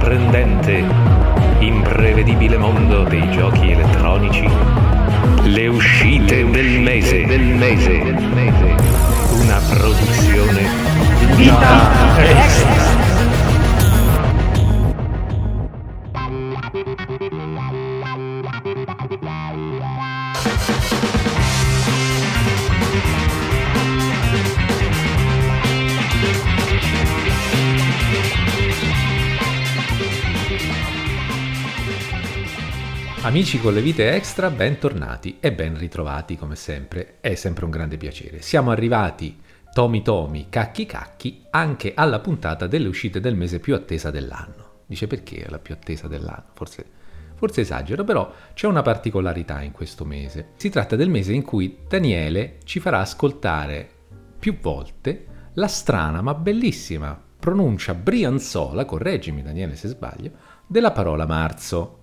sorprendente, imprevedibile mondo dei giochi elettronici, le uscite del mese, del mese, una produzione Vita Extra. Amici con le vite extra, bentornati e ben ritrovati come sempre, è sempre un grande piacere. Siamo arrivati, Tomi Tomi, cacchi cacchi, anche alla puntata delle uscite del mese più attesa dell'anno. Dice perché è la più attesa dell'anno? Forse, forse esagero, però c'è una particolarità in questo mese. Si tratta del mese in cui Daniele ci farà ascoltare più volte la strana ma bellissima pronuncia brianzola, correggimi Daniele se sbaglio, della parola marzo.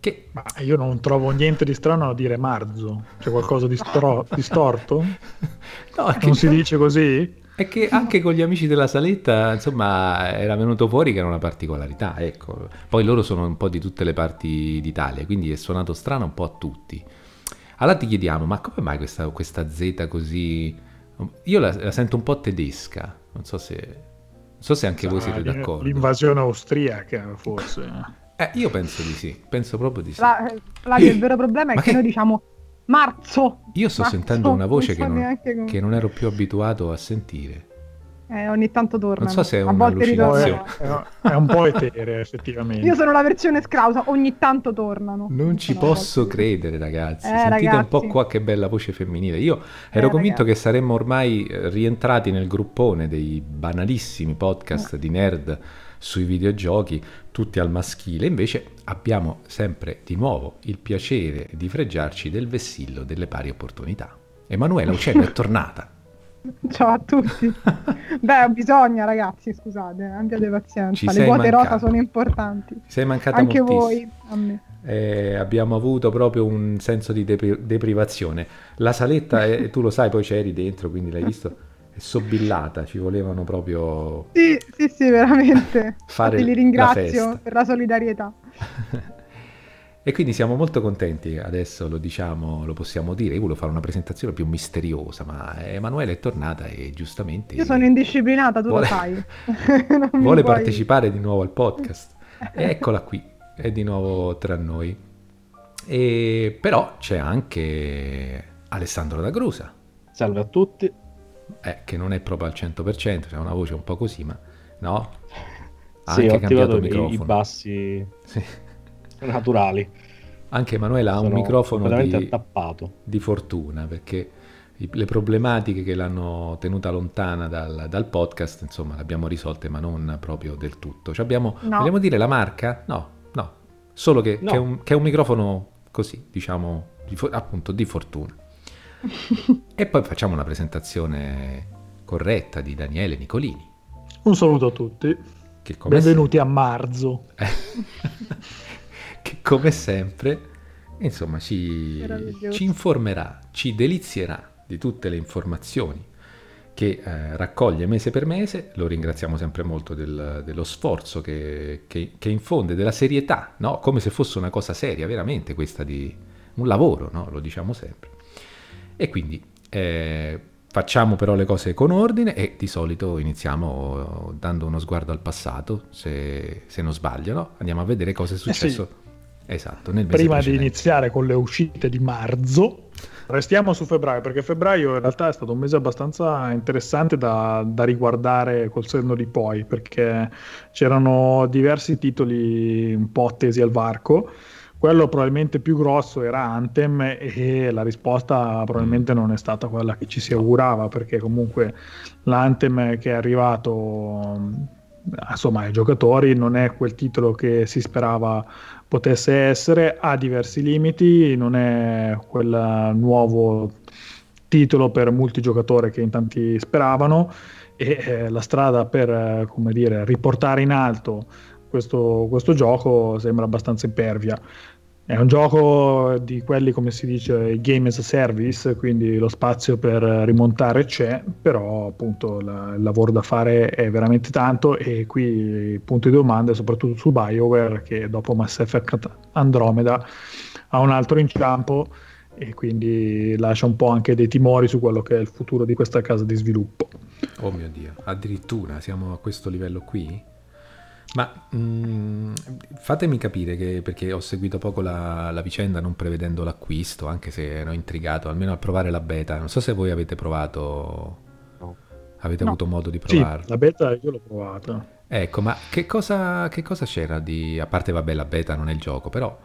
Che... Ma io non trovo niente di strano a dire marzo. C'è qualcosa di, stro- di storto? no, non si dice così? È che anche con gli amici della saletta, insomma, era venuto fuori che era una particolarità, ecco. Poi loro sono un po' di tutte le parti d'Italia, quindi è suonato strano un po' a tutti. Allora ti chiediamo, ma come mai questa, questa Z così... Io la, la, sento un po' tedesca, non so se, non so se anche Sarà voi siete d'accordo. L'invasione austriaca, forse. Eh, io penso di sì, penso proprio di sì. La, la, il vero problema è che, che, noi diciamo marzo. Io sto marzo, sentendo una voce che non, come... che non, ero più abituato a sentire. Eh, ogni tanto torna. Non so se è un'allucinazione. È, è un po' eterea, effettivamente. Io sono la versione scrausa, ogni tanto tornano. Non ci posso credere, ragazzi. Eh, Sentite ragazzi. un po' qua che bella voce femminile. Io ero eh, convinto ragazzi. che saremmo ormai eh, rientrati nel gruppone dei banalissimi podcast di nerd sui videogiochi, tutti al maschile, invece abbiamo sempre di nuovo il piacere di fregiarci del vessillo delle pari opportunità. Emanuela Uccello è tornata. Ciao a tutti. Beh, bisogna ragazzi, scusate, abbiate pazienza. Le quote rosa sono importanti. Sei mancata Anche moltissimo. voi, a me. Eh, abbiamo avuto proprio un senso di depri- deprivazione. La saletta, eh, tu lo sai, poi c'eri dentro, quindi l'hai visto sobillata, ci volevano proprio... Sì, sì, sì, veramente. Fare Infatti li ringrazio la per la solidarietà. e quindi siamo molto contenti, adesso lo diciamo, lo possiamo dire, io volevo fare una presentazione più misteriosa, ma Emanuele è tornata e giustamente... Io sono indisciplinata, tu vuole... lo sai. vuole puoi... partecipare di nuovo al podcast. E eccola qui, è di nuovo tra noi. E però c'è anche Alessandro da Grusa. Salve a tutti eh, che non è proprio al 100%, c'è una voce un po' così, ma no? Ha sì, anche cambiato il microfono. I, bassi sì. naturali. Anche Emanuela ha un microfono di, di, fortuna perché i, le problematiche che l'hanno tenuta lontana dal, dal, podcast, insomma, le abbiamo risolte, ma non proprio del tutto. Cioè abbiamo, no. Vogliamo dire la marca? No, no, solo che, no. che, è, un, che è un microfono così, diciamo, di, appunto di fortuna e poi facciamo una presentazione corretta di Daniele Nicolini. Un saluto a tutti. Benvenuti se... a marzo. che come sempre, insomma, ci, ci, informerà, ci delizierà di tutte le informazioni che eh, raccoglie mese per mese. Lo ringraziamo sempre molto del, dello sforzo che, che, che, infonde, della serietà, no? come se fosse una cosa seria, veramente questa di un lavoro, no? lo diciamo sempre. E quindi eh, facciamo però le cose con ordine e di solito iniziamo dando uno sguardo al passato, se, se non sbaglio, no? andiamo a vedere cosa è successo. Eh sì. Esatto, nel Prima precedente. di iniziare con le uscite di marzo, restiamo su febbraio, perché febbraio in realtà è stato un mese abbastanza interessante da, da riguardare col senno di poi, perché c'erano diversi titoli un po' attesi al varco quello probabilmente più grosso era Anthem e la risposta probabilmente non è stata quella che ci si augurava perché comunque l'Anthem che è arrivato insomma ai giocatori non è quel titolo che si sperava potesse essere, ha diversi limiti, non è quel nuovo titolo per multigiocatore che in tanti speravano e eh, la strada per eh, come dire, riportare in alto questo, questo gioco sembra abbastanza impervia. È un gioco di quelli, come si dice, game as a service, quindi lo spazio per rimontare c'è, però appunto la, il lavoro da fare è veramente tanto e qui il punto di domanda è soprattutto su BioWare che dopo Mass Effect Andromeda ha un altro inciampo e quindi lascia un po' anche dei timori su quello che è il futuro di questa casa di sviluppo. Oh mio Dio, addirittura siamo a questo livello qui? Ma mh, mm, fatemi capire che, perché ho seguito poco la, la, vicenda non prevedendo l'acquisto, anche se ero intrigato, almeno a provare la beta. Non so se voi avete provato, no. avete no. avuto modo di provarla. Sì, la beta io l'ho provata. Ecco, ma che cosa, che cosa, c'era di... A parte, vabbè, la beta non è il gioco, però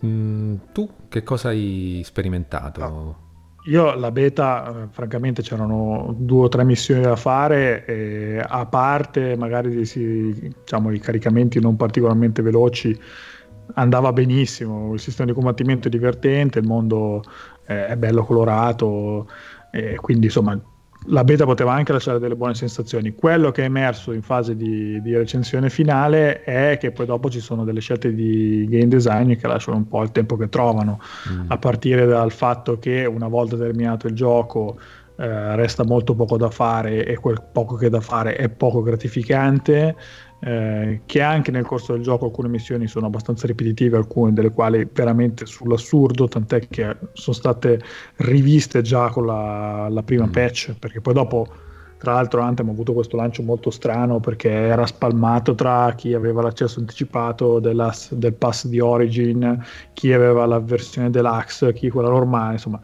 mh, mm, tu che cosa hai sperimentato? No. Io la beta, francamente, c'erano due o tre missioni da fare, e a parte magari diciamo, i caricamenti non particolarmente veloci, andava benissimo. Il sistema di combattimento è divertente, il mondo è bello colorato, quindi insomma la beta poteva anche lasciare delle buone sensazioni. Quello che è emerso in fase di, di, recensione finale è che poi dopo ci sono delle scelte di game design che lasciano un po' il tempo che trovano, mm. a partire dal fatto che una volta terminato il gioco eh, resta molto poco da fare e quel poco che da fare è poco gratificante eh, che anche nel corso del gioco alcune missioni sono abbastanza ripetitive, alcune delle quali veramente sull'assurdo, tant'è che sono state riviste già con la, la prima mm. patch, perché poi dopo tra l'altro Anthem ha avuto questo lancio molto strano perché era spalmato tra chi aveva l'accesso anticipato della, del pass di Origin, chi aveva la versione deluxe, chi quella normale, insomma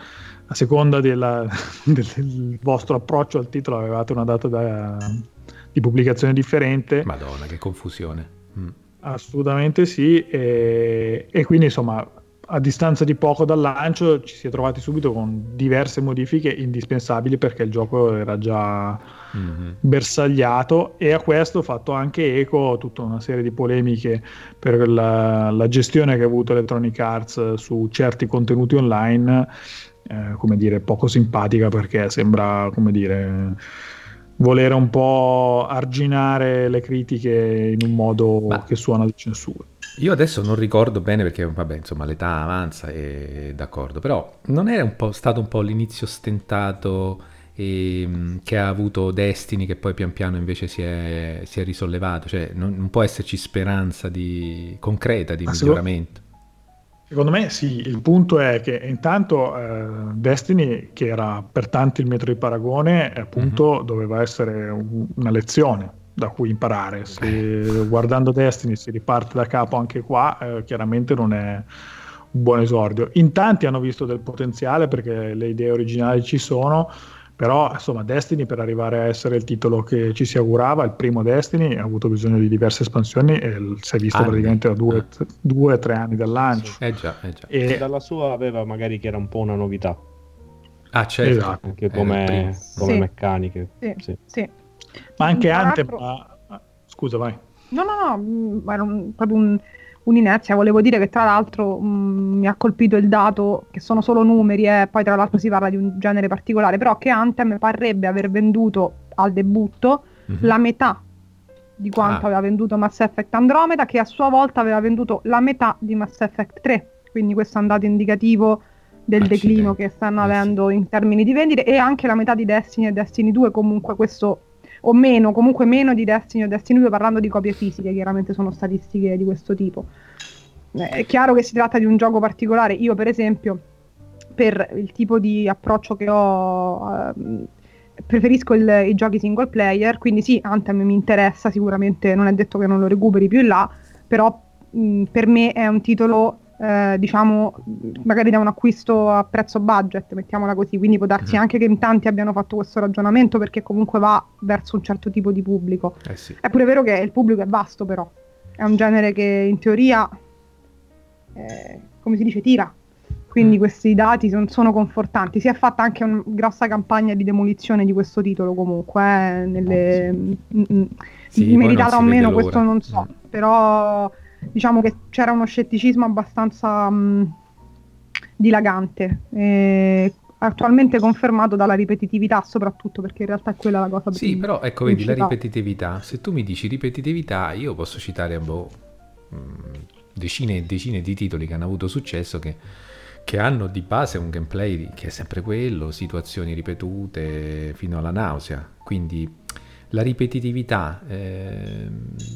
a seconda della, del vostro approccio al titolo avevate una data da, di pubblicazione differente. Madonna, che confusione. Mm. Assolutamente sì, e, e, quindi insomma a distanza di poco dal lancio ci si è trovati subito con diverse modifiche indispensabili perché il gioco era già mm-hmm. bersagliato e a questo ho fatto anche eco tutta una serie di polemiche per la, la gestione che ha avuto Electronic Arts su certi contenuti online, eh, come dire, poco simpatica perché sembra, come dire volere un po' arginare le critiche in un modo Ma che suona di censura. Io adesso non ricordo bene perché, vabbè, insomma, l'età avanza e d'accordo, però non è un po' stato un po' l'inizio stentato e, ehm, che ha avuto Destiny che poi pian piano invece si è, si è risollevato, cioè non, non, può esserci speranza di, concreta di Ma miglioramento. Secondo me sì, il punto è che intanto eh, Destiny, che era per tanti il metro di paragone, appunto mm-hmm. doveva essere un, una lezione da cui imparare. Se guardando Destiny si riparte da capo anche qua, eh, chiaramente non è un buon esordio. In tanti hanno visto del potenziale perché le idee originali ci sono, però insomma Destiny per arrivare a essere il titolo che ci si augurava, il primo Destiny ha avuto bisogno di diverse espansioni e si è visto anni. praticamente da due, o due, tre anni dal lancio. Sì. Eh già, eh già. E dalla sua aveva magari che era un po' una novità. Ah certo. Esatto. Anche come, come sì. meccaniche. Sì. Sì. sì. Ma anche Anthem... Ma... Scusa, vai. No, no, no, era un, proprio un un'inerzia. Volevo dire che tra l'altro mh, mm, mi ha colpito il dato che sono solo numeri e eh, poi tra l'altro si parla di un genere particolare, però che Anthem parrebbe aver venduto al debutto mm-hmm. la metà di quanto ah. aveva venduto Mass Effect Andromeda, che a sua volta aveva venduto la metà di Mass Effect 3. Quindi questo è un dato indicativo del Accidenti. declino che stanno avendo in termini di vendite e anche la metà di Destiny e Destiny 2 comunque questo o meno, comunque meno di Destiny o Destiny 2 parlando di copie fisiche, chiaramente sono statistiche di questo tipo. Eh, è chiaro che si tratta di un gioco particolare, io per esempio per il tipo di approccio che ho eh, preferisco il, i giochi single player, quindi sì, Anthem mi interessa, sicuramente non è detto che non lo recuperi più in là, però mh, per me è un titolo eh, diciamo, magari da un acquisto a prezzo budget, mettiamola così, quindi può darsi mm. anche che in tanti abbiano fatto questo ragionamento perché comunque va verso un certo tipo di pubblico. Eh sì. È pure vero che il pubblico è vasto però, è un genere che in teoria, eh, come si dice, tira. Quindi mm. questi dati son, sono confortanti. Si è fatta anche una grossa campagna di demolizione di questo titolo comunque, eh, nelle... oh, sì. m- m- sì, meritata o meno, questo non so, mm. però diciamo che c'era uno scetticismo abbastanza mh, dilagante. E attualmente confermato dalla ripetitività, soprattutto perché in realtà è quella la cosa più Sì, però ecco, vedi la ripetitività. Se tu mi dici ripetitività, io posso citare boh, decine e decine di titoli che hanno avuto successo che, che hanno di base un gameplay che è sempre quello, situazioni ripetute fino alla nausea. Quindi la ripetitività, eh,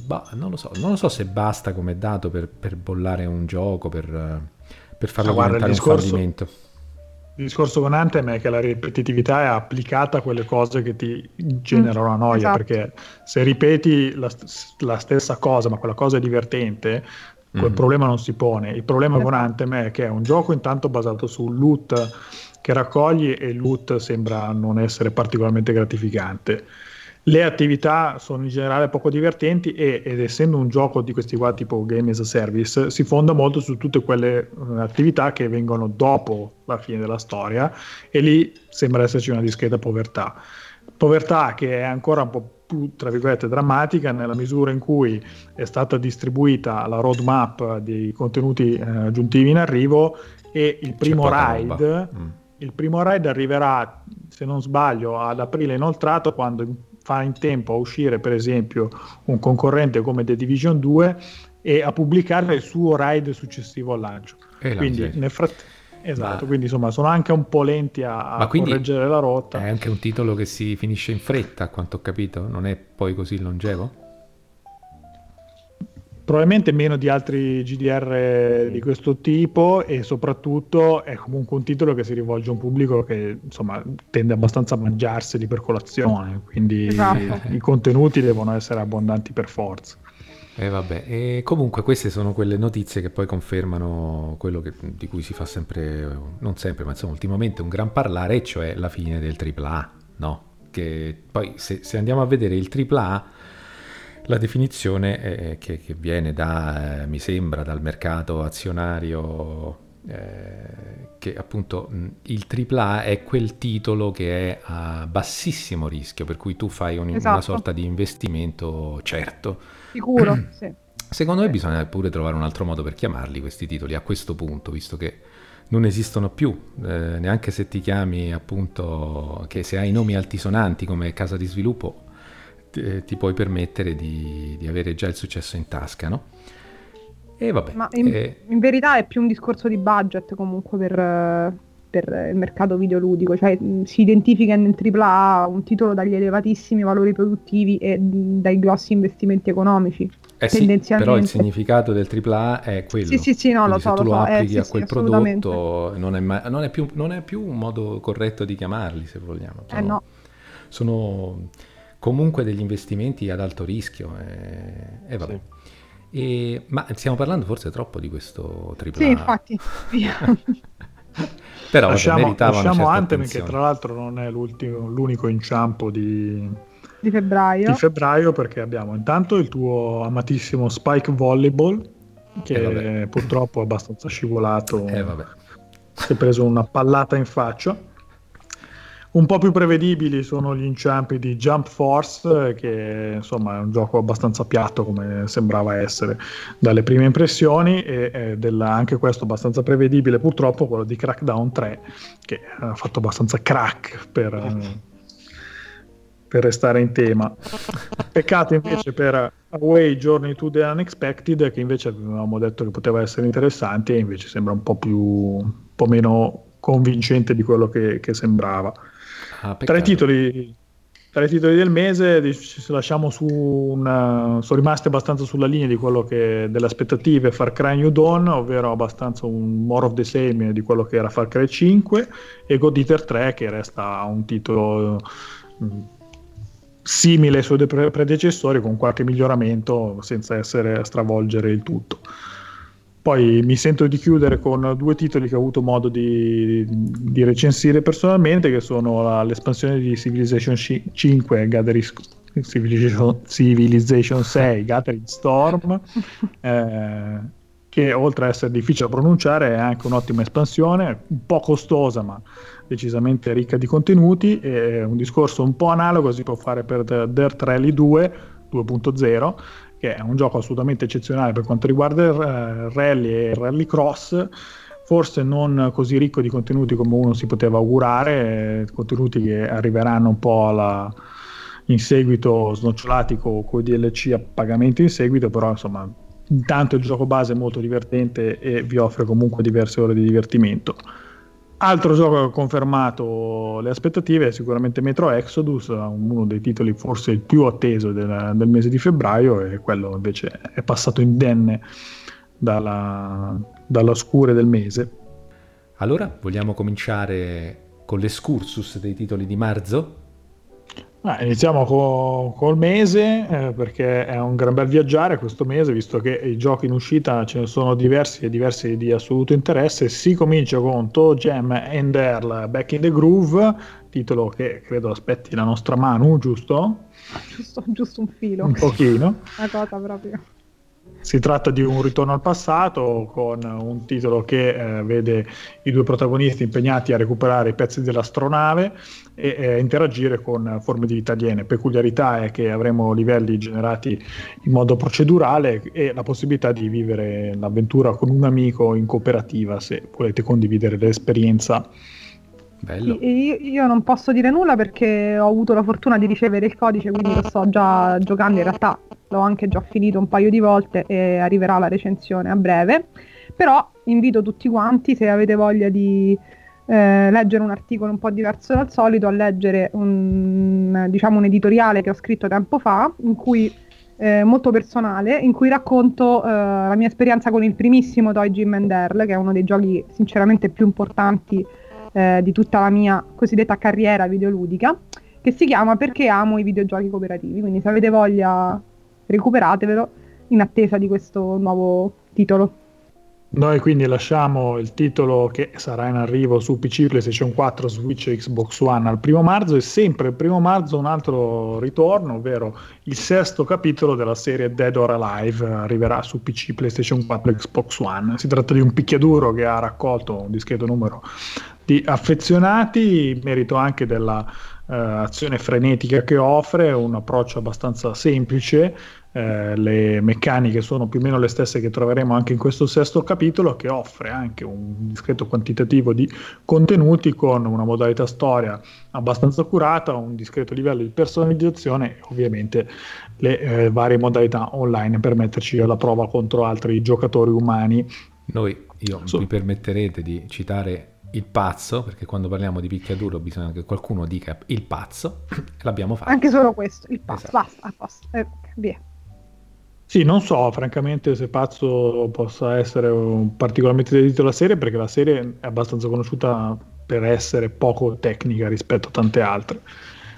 bah, non, lo so, non lo so se basta come dato per, per bollare un gioco, per, per farlo ah, diventare un fallimento. Il discorso con Anthem è che la ripetitività è applicata a quelle cose che ti generano una noia, esatto. perché se ripeti la, la, stessa cosa, ma quella cosa è divertente, quel mm-hmm. problema non si pone. Il problema esatto. con Anthem è che è un gioco intanto basato sul loot che raccogli e il loot sembra non essere particolarmente gratificante le attività sono in generale poco divertenti e, ed essendo un gioco di questi qua tipo game as a service si fonda molto su tutte quelle uh, attività che vengono dopo la fine della storia e lì sembra esserci una discreta povertà povertà che è ancora un po' più tra virgolette drammatica nella misura in cui è stata distribuita la roadmap dei contenuti eh, aggiuntivi in arrivo e il primo ride mm. il primo ride arriverà se non sbaglio ad aprile inoltrato quando fa in tempo a uscire per esempio un concorrente come The Division 2 e a pubblicare il suo ride successivo al lancio. E quindi nel frattempo Esatto, ma... quindi insomma sono anche un po' lenti a, a correggere la rotta. È anche un titolo che si finisce in fretta, a quanto ho capito, non è poi così longevo? Probabilmente meno di altri GDR di questo tipo e soprattutto è comunque un titolo che si rivolge a un pubblico che insomma tende abbastanza a mangiarseli per colazione, quindi esatto. i contenuti devono essere abbondanti per forza. E eh vabbè, e comunque queste sono quelle notizie che poi confermano quello che, di cui si fa sempre, non sempre, ma insomma ultimamente un gran parlare, e cioè la fine del AAA, no? Che poi se, se andiamo a vedere il AAA la definizione che, che, viene da, eh, mi sembra, dal mercato azionario, eh, che appunto il AAA è quel titolo che è a bassissimo rischio, per cui tu fai un, esatto. una sorta di investimento certo. Sicuro, sì. Secondo me bisogna pure trovare un altro modo per chiamarli questi titoli a questo punto, visto che non esistono più, eh, neanche se ti chiami appunto, che se hai nomi altisonanti come casa di sviluppo, ti, ti puoi permettere di, di, avere già il successo in tasca, no? E vabbè. Ma in, eh... in verità è più un discorso di budget comunque per, per il mercato videoludico, cioè si identifica nel AAA un titolo dagli elevatissimi valori produttivi e dai grossi investimenti economici. Eh sì, però il significato del AAA è quello. Sì, sì, sì, no, lo so, se tu lo, lo applichi eh, sì, a quel sì, prodotto non è, mai, non, è più, non è, più, un modo corretto di chiamarli, se vogliamo. Sono, eh no. sono comunque degli investimenti ad alto rischio e, e vabbè. Sì. E, ma stiamo parlando forse troppo di questo triplo Sì, infatti. Però lasciamo, lasciamo Anthem che tra l'altro non è l'unico inciampo di, di, febbraio. di febbraio perché abbiamo intanto il tuo amatissimo Spike Volleyball che eh, purtroppo è abbastanza scivolato. Eh, si è preso una pallata in faccia. Un po' più prevedibili sono gli inciampi di Jump Force, che insomma è un gioco abbastanza piatto come sembrava essere dalle prime impressioni, e, e della, anche questo abbastanza prevedibile purtroppo quello di Crackdown 3, che ha fatto abbastanza crack per, per restare in tema. Peccato invece per Away Journey to the Unexpected, che invece avevamo detto che poteva essere interessante, e invece sembra un po' più un po' meno convincente di quello che, che sembrava. Ah, tra, i titoli, tra, titoli, del mese una, sono rimasti abbastanza sulla linea di quello che delle aspettative Far Cry New Dawn, ovvero abbastanza un more of the same di quello che era Far Cry 5 e God Eater 3 che resta un titolo mm, simile ai suoi predecessori con qualche miglioramento senza essere stravolgere il tutto. Poi mi sento di chiudere con due titoli che ho avuto modo di, di recensire personalmente, che sono la, l'espansione di Civilization 5 Gathering, Civilization, Civilization 6 Gathering Storm, eh, che oltre ad essere difficile da pronunciare è anche un'ottima espansione, un po' costosa ma decisamente ricca di contenuti, e un discorso un po' analogo si può fare per Dirt Rally 2 2.0 che è un gioco assolutamente eccezionale per quanto riguarda il uh, rally e il rallycross, forse non così ricco di contenuti come uno si poteva augurare, eh, contenuti che arriveranno un po' alla, in seguito snocciolati con, con DLC a pagamento in seguito, però insomma intanto il gioco base è molto divertente e vi offre comunque diverse ore di divertimento. Altro gioco che ha confermato le aspettative è sicuramente Metro Exodus, uno dei titoli forse il più atteso del, del mese di febbraio e quello invece è passato indenne dalla, dalla scure del mese. Allora, vogliamo cominciare con l'escursus dei titoli di marzo? Ah, iniziamo co- col mese eh, perché è un gran bel viaggiare questo mese visto che i giochi in uscita ce ne sono diversi e diversi di assoluto interesse. Si comincia con Toe Jam and Earl Back in the Groove, titolo che credo aspetti la nostra mano, giusto? Giusto, giusto un filo. Un pochino. Una cosa proprio. Si tratta di un ritorno al passato con un titolo che eh, vede i due protagonisti impegnati a recuperare i pezzi dell'astronave e eh, interagire con forme di vita aliene. Peculiarità è che avremo livelli generati in modo procedurale e la possibilità di vivere l'avventura con un amico in cooperativa se volete condividere l'esperienza. Bello. Io, io, non posso dire nulla perché ho avuto la fortuna di ricevere il codice, quindi lo sto già giocando. In realtà l'ho anche già finito un paio di volte e arriverà la recensione a breve. Però invito tutti quanti, se avete voglia di eh, leggere un articolo un po' diverso dal solito, a leggere un, diciamo, un editoriale che ho scritto tempo fa, in cui, eh, molto personale, in cui racconto eh, la mia esperienza con il primissimo Toy Jim and Earl, che è uno dei giochi sinceramente più importanti eh, di tutta la mia cosiddetta carriera videoludica, che si chiama Perché amo i videogiochi cooperativi. Quindi se avete voglia recuperatevelo in attesa di questo nuovo titolo. Noi quindi lasciamo il titolo che sarà in arrivo su PC, PlayStation 4, Switch e Xbox One al primo marzo e sempre il primo marzo un altro ritorno, ovvero il sesto capitolo della serie Dead or Alive arriverà su PC, PlayStation 4 e Xbox One. Si tratta di un picchiaduro che ha raccolto un discreto numero di affezionati, merito anche della uh, azione frenetica che offre, un approccio abbastanza semplice eh, le meccaniche sono più o meno le stesse che troveremo anche in questo sesto capitolo, che offre anche un discreto quantitativo di contenuti con una modalità storia abbastanza curata, un discreto livello di personalizzazione e ovviamente le eh, varie modalità online per metterci alla prova contro altri giocatori umani. Noi, io so. mi permetterete di citare il pazzo, perché quando parliamo di picchiaduro bisogna che qualcuno dica il pazzo, e l'abbiamo fatto. Anche solo questo, il pazzo, esatto. basta, basta, eh, via. Sì, non so francamente se Pazzo possa essere particolarmente dedito alla serie perché la serie è abbastanza conosciuta per essere poco tecnica rispetto a tante altre.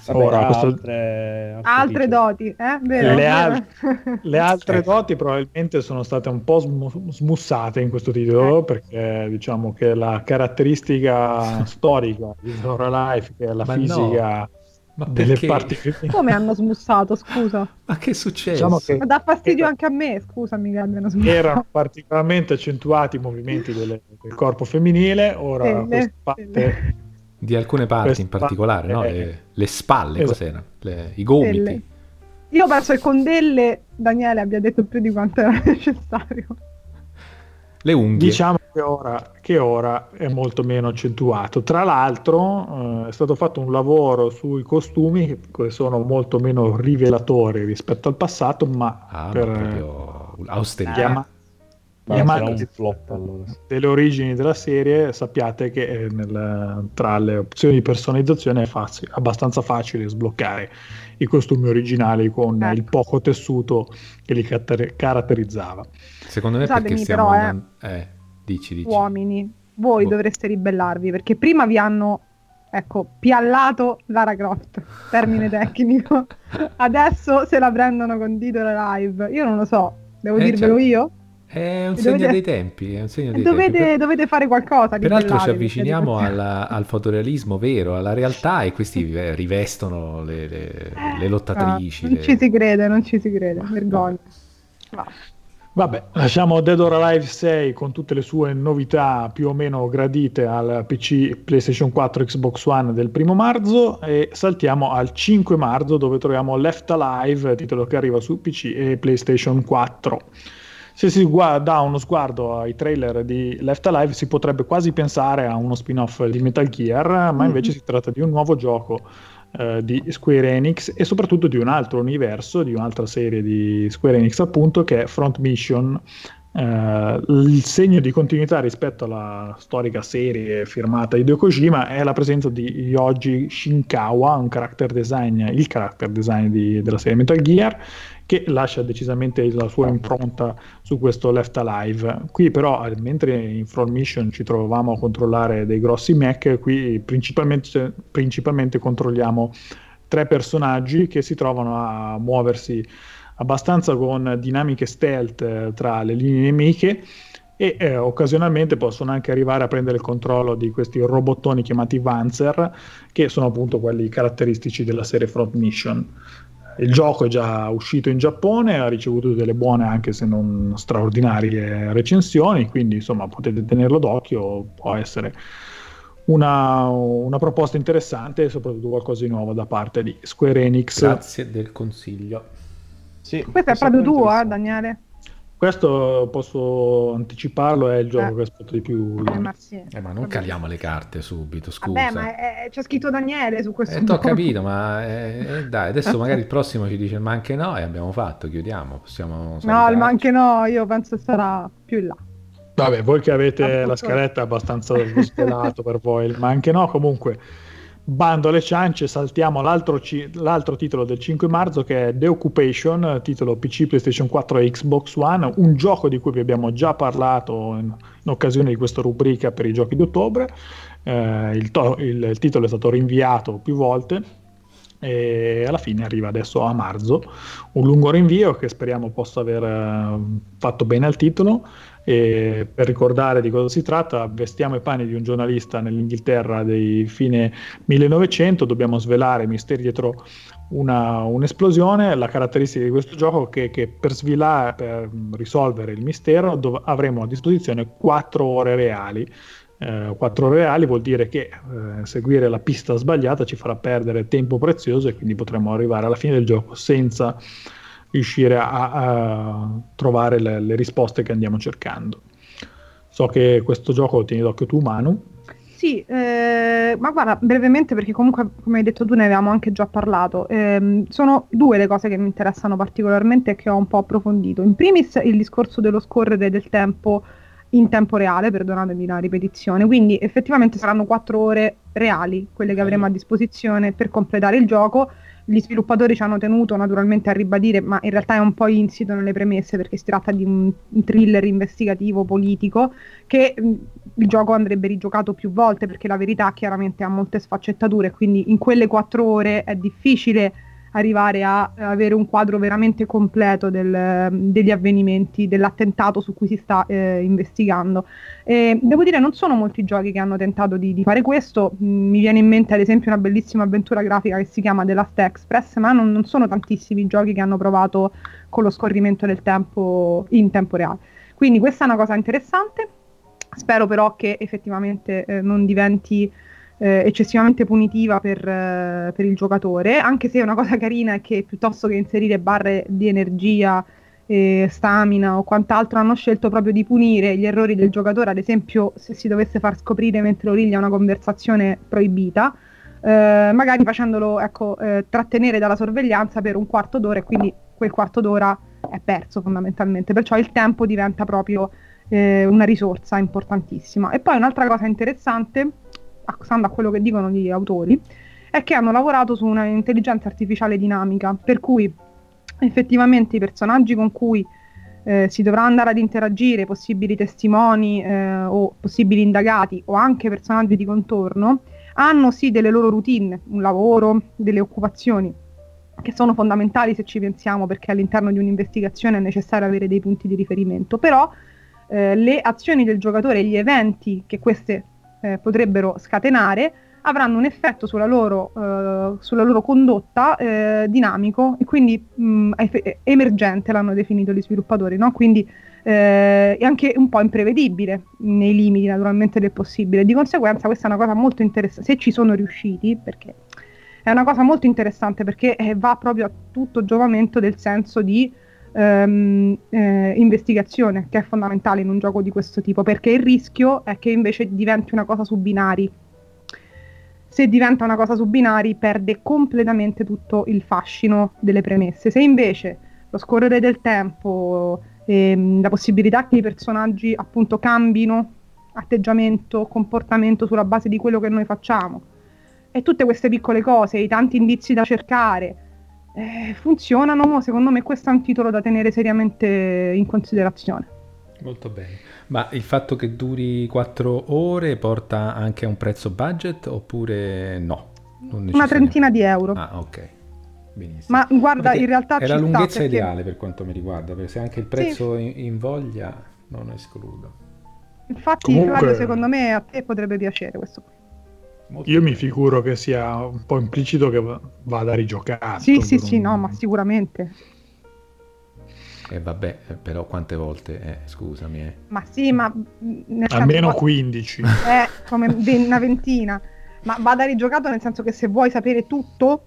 Vabbè, Ora, questo... altre, altre doti, eh? Vero, le, al... le, altre doti probabilmente sono state un po' sm- smussate in questo titolo eh. perché diciamo che la caratteristica storica di Zora Life, che è la Ma fisica... No ma delle parti Come hanno smussato, scusa? Ma che succede? Diciamo che Ma dà fastidio era... anche a me, scusami che abbiano smussato. Erano particolarmente accentuati i movimenti delle, del corpo femminile, ora questa parte... Di alcune parti in particolare, no? le, le, spalle, esatto. cos'erano? Le, I gomiti. Delle. Io penso che con delle Daniele abbia detto più di quanto era necessario le unghie. Diciamo che ora, che ora è molto meno accentuato. Tra l'altro eh, è stato fatto un lavoro sui costumi che sono molto meno rivelatori rispetto al passato, ma ah, per austerità. Chiama, chiamati flop, allora. delle origini della serie, sappiate che eh, nel, tra le opzioni di personalizzazione è facile, abbastanza facile sbloccare i costumi originali con ecco. il poco tessuto che li caratterizzava. Secondo me Scusatemi, perché stiamo però, andando... eh, dici, dici. Uomini, voi oh. dovreste ribellarvi perché prima vi hanno ecco, piallato Lara Croft, termine tecnico. Adesso se la prendono con titolo live. Io non lo so, devo eh, dirvelo cioè, io? È un segno dovete... dei tempi, è un segno dei dovete, tempi. dovete fare qualcosa. Peraltro ci avviciniamo alla, al fotorealismo vero, alla realtà e questi rivestono le, le, le lottatrici. No, non le... ci si crede, non ci si crede, vergogna. No. Vabbè, lasciamo Dead or Alive 6 con tutte le sue novità più o meno gradite al PC PlayStation 4 Xbox One del primo marzo e saltiamo al 5 marzo dove troviamo Left Alive, titolo che arriva su PC e PlayStation 4. Se si dà uno sguardo ai trailer di Left Alive si potrebbe quasi pensare a uno spin-off di Metal Gear, ma invece mm-hmm. si tratta di un nuovo gioco eh, di Square Enix e soprattutto di un altro universo, di un'altra serie di Square Enix appunto che è Front Mission. Uh, il segno di continuità rispetto alla storica serie firmata Hideo Kojima è la presenza di Yoji Shinkawa, un character design, il character design di, della serie Metal Gear, che lascia decisamente la sua impronta su questo Left Alive. Qui però, mentre in Front Mission ci trovavamo a controllare dei grossi mech, qui principalmente, principalmente controlliamo tre personaggi che si trovano a muoversi abbastanza con dinamiche stealth eh, tra le linee nemiche e eh, occasionalmente possono anche arrivare a prendere il controllo di questi robottoni chiamati Vanzer che sono appunto quelli caratteristici della serie Front Mission. Il gioco è già uscito in Giappone, ha ricevuto delle buone anche se non straordinarie recensioni, quindi insomma potete tenerlo d'occhio, può essere una, una proposta interessante e soprattutto qualcosa di nuovo da parte di Square Enix. Grazie del consiglio. Sì, questo è proprio tuo, eh, Daniele? Questo posso anticiparlo, è il gioco eh. che aspetto di più. Eh, eh, ma non caliamo le carte subito, scusa. Vabbè, ma è, c'è scritto Daniele su questo. Eh, ho capito, ma eh, dai, adesso magari il prossimo ci dice ma anche no e abbiamo fatto, chiudiamo. Possiamo no, il ma anche no, io penso sarà più in là. Vabbè, voi che avete la scaletta abbastanza svelato per voi, ma anche no, comunque bando alle ciance, saltiamo l'altro, ci- l'altro, titolo del 5 marzo che è The Occupation, titolo PC, PlayStation 4 e Xbox One, un gioco di cui vi abbiamo già parlato in, in occasione di questa rubrica per i giochi d'ottobre. Eh, il, to- il, il titolo è stato rinviato più volte e alla fine arriva adesso a marzo un lungo rinvio che speriamo possa aver uh, fatto bene al titolo e per ricordare di cosa si tratta, vestiamo i panni di un giornalista nell'Inghilterra dei fine 1900, dobbiamo svelare misteri dietro una, un'esplosione. La caratteristica di questo gioco è che, che per svelare, per risolvere il mistero, dov- avremo a disposizione 4 ore reali. Eh, 4 ore reali vuol dire che eh, seguire la pista sbagliata ci farà perdere tempo prezioso e quindi potremo arrivare alla fine del gioco senza riuscire a, a trovare le, le, risposte che andiamo cercando. So che questo gioco lo tieni d'occhio tu, Manu. Sì, eh, ma guarda, brevemente perché comunque, come hai detto tu, ne avevamo anche già parlato. Eh, sono due le cose che mi interessano particolarmente e che ho un po' approfondito. In primis il discorso dello scorrere del tempo in tempo reale, perdonatemi la ripetizione, quindi effettivamente saranno quattro ore reali quelle che avremo a disposizione per completare il gioco gli sviluppatori ci hanno tenuto naturalmente a ribadire, ma in realtà è un po' insito nelle premesse perché si tratta di un, thriller investigativo politico che mh, il gioco andrebbe rigiocato più volte perché la verità chiaramente ha molte sfaccettature, quindi in quelle quattro ore è difficile arrivare a avere un quadro veramente completo del, degli avvenimenti, dell'attentato su cui si sta eh, investigando. E devo dire, non sono molti giochi che hanno tentato di, di fare questo. Mm, mi viene in mente, ad esempio, una bellissima avventura grafica che si chiama The Last Express, ma non, non sono tantissimi i giochi che hanno provato con lo scorrimento del tempo in tempo reale. Quindi questa è una cosa interessante. Spero però che effettivamente eh, non diventi eh, eccessivamente punitiva per, eh, per, il giocatore, anche se una cosa carina è che piuttosto che inserire barre di energia, eh, stamina o quant'altro hanno scelto proprio di punire gli errori del giocatore, ad esempio se si dovesse far scoprire mentre origlia una conversazione proibita, eh, magari facendolo ecco, eh, trattenere dalla sorveglianza per un quarto d'ora e quindi quel quarto d'ora è perso fondamentalmente, perciò il tempo diventa proprio eh, una risorsa importantissima. E poi un'altra cosa interessante stando a quello che dicono gli autori, è che hanno lavorato su una intelligenza artificiale dinamica, per cui effettivamente i personaggi con cui eh, si dovrà andare ad interagire, possibili testimoni eh, o possibili indagati o anche personaggi di contorno, hanno sì delle loro routine, un lavoro, delle occupazioni che sono fondamentali se ci pensiamo perché all'interno di un'investigazione è necessario avere dei punti di riferimento, però eh, le azioni del giocatore e gli eventi che queste eh, potrebbero scatenare avranno un effetto sulla loro, eh, sulla loro condotta eh, dinamico e quindi mh, emergente l'hanno definito gli sviluppatori, no? quindi eh, è anche un po' imprevedibile nei limiti naturalmente del possibile. Di conseguenza questa è una cosa molto interessante, se ci sono riusciti, perché è una cosa molto interessante perché eh, va proprio a tutto giovamento del senso di ehm, eh, investigazione, che è fondamentale in un gioco di questo tipo, perché il rischio è che invece diventi una cosa su binari. se diventa una cosa su binari perde completamente tutto il fascino delle premesse. Se invece lo scorrere del tempo, ehm, la possibilità che i personaggi appunto cambino atteggiamento, comportamento sulla base di quello che noi facciamo e tutte queste piccole cose, i tanti indizi da cercare, eh, funzionano, secondo me questo è un titolo da tenere seriamente in considerazione. Molto bene. Ma il fatto che duri 4 ore porta anche a un prezzo budget oppure no? Una trentina di euro. Ah, ok. Benissimo. Ma guarda, perché in realtà è la lunghezza perché... ideale per quanto mi riguarda, perché se anche il prezzo sì. invoglia non escludo. Infatti, Comunque... Flavio, secondo me a te potrebbe piacere questo qui. Molto Io mi figuro che sia un po' implicito che vada rigiocato. Sì, sì, sì, no, ma sicuramente. E eh, vabbè, eh, però quante volte, eh, scusami. Eh. Ma sì, ma... Almeno senso, 15. Eh, come una ventina. Ma vada rigiocato nel senso che se vuoi sapere tutto,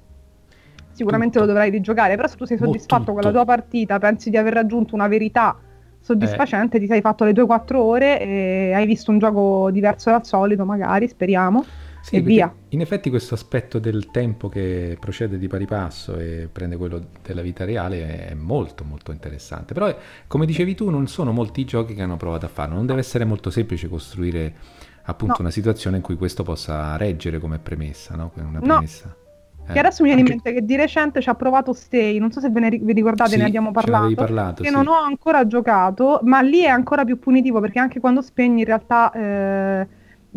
sicuramente tutto. lo dovrai rigiocare. Però se tu sei soddisfatto con la tua partita, pensi di aver raggiunto una verità soddisfacente, eh. ti sei fatto le tue 4 ore e hai visto un gioco diverso dal solito, magari, speriamo sì, e via. In effetti questo aspetto del tempo che procede di pari passo e prende quello della vita reale è molto molto interessante. Però come dicevi tu non sono molti i giochi che hanno provato a farlo, non deve essere molto semplice costruire appunto no. una situazione in cui questo possa reggere come premessa, no? Una premessa. No. Eh. Che adesso mi viene in mente che di recente ci ha provato Stay, non so se ve ne vi ricordate, sì, ne abbiamo parlato. parlato che sì. non ho ancora giocato, ma lì è ancora più punitivo perché anche quando spegni in realtà eh,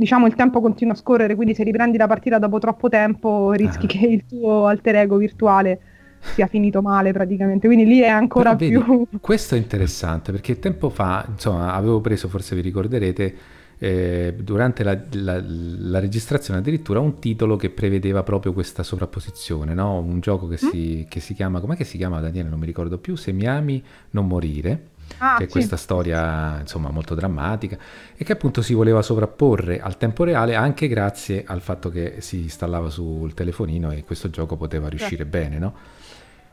diciamo il tempo continua a scorrere, quindi se riprendi la partita dopo troppo tempo rischi ah. che il tuo alter ego virtuale sia finito male praticamente, quindi lì è ancora Però, più... Vedi, questo è interessante perché tempo fa, insomma, avevo preso, forse vi ricorderete, eh, durante la, la, la, registrazione addirittura un titolo che prevedeva proprio questa sovrapposizione, no? un gioco che, mm? si, che si chiama, com'è che si chiama Daniele? Non mi ricordo più, Se mi ami non morire ah, che è sì. questa storia insomma molto drammatica e che appunto si voleva sovrapporre al tempo reale anche grazie al fatto che si installava sul telefonino e questo gioco poteva riuscire sì. bene, no?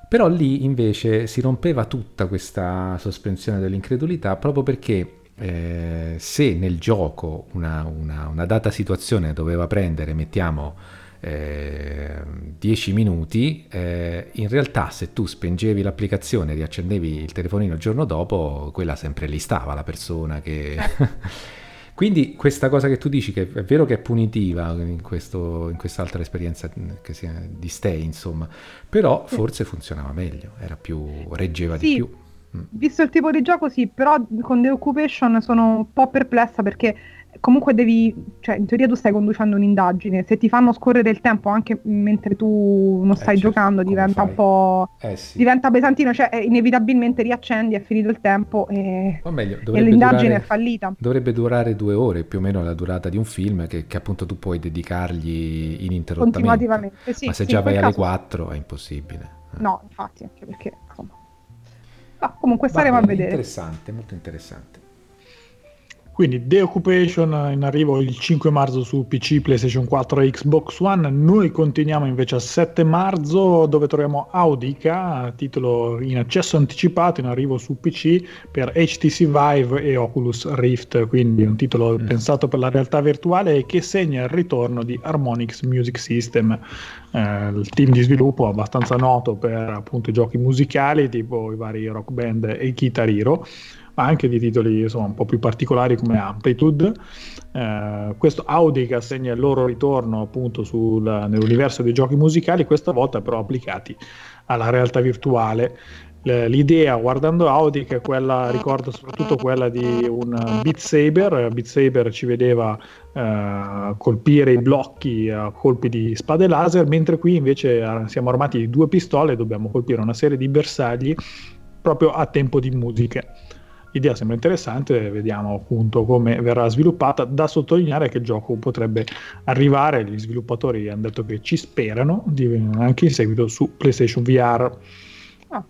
Però lì invece si rompeva tutta questa sospensione dell'incredulità proprio perché eh, se nel gioco una, una, una data situazione doveva prendere, mettiamo, 10 eh, minuti, eh, in realtà se tu spengevi l'applicazione e riaccendevi il telefonino il giorno dopo, quella sempre lì stava la persona che... Quindi questa cosa che tu dici, che è vero che è punitiva in, questo, in quest'altra esperienza sia, di Stay, insomma, però forse funzionava meglio, era più, reggeva sì. di più. Mm. Visto il tipo di gioco sì, però con The Occupation sono un po' perplessa perché comunque devi, cioè in teoria tu stai conducendo un'indagine, se ti fanno scorrere il tempo anche mentre tu non eh, stai eh, giocando diventa un po'... Eh, sì. diventa pesantino, cioè eh, inevitabilmente riaccendi, è finito il tempo e, meglio, e l'indagine durare, è fallita. Dovrebbe durare due ore, più o meno la durata di un film che, che appunto tu puoi dedicargli ininterrottamente. Sì, Ma se sì, già vai alle caso... 4 è impossibile. No, infatti, anche perché insomma... No, comunque staremo bene, a vedere. Interessante, molto interessante. Quindi The Occupation in arrivo il 5 marzo su PC, PlayStation 4 e Xbox One. Noi continuiamo invece al 7 marzo dove troviamo Audica, titolo in accesso anticipato in arrivo su PC per HTC Vive e Oculus Rift, quindi un titolo mm. pensato per la realtà virtuale e che segna il ritorno di Harmonix Music System, eh, il team di sviluppo abbastanza noto per appunto i giochi musicali tipo i vari Rock Band e Guitar Hero ma anche di titoli insomma, un po' più particolari come Amplitude. Eh, questo Audica segna il loro ritorno appunto sul, nell'universo dei giochi musicali, questa volta però applicati alla realtà virtuale. L'idea guardando Audica è quella, ricordo soprattutto quella di un Beat Saber. Beat Saber ci vedeva eh, colpire i blocchi a colpi di spade laser, mentre qui invece eh, siamo armati di due pistole e dobbiamo colpire una serie di bersagli proprio a tempo di musica. L'idea sembra interessante, vediamo appunto come verrà sviluppata. Da sottolineare che il gioco potrebbe arrivare, gli sviluppatori hanno detto che ci sperano anche in seguito su PlayStation VR. Ah.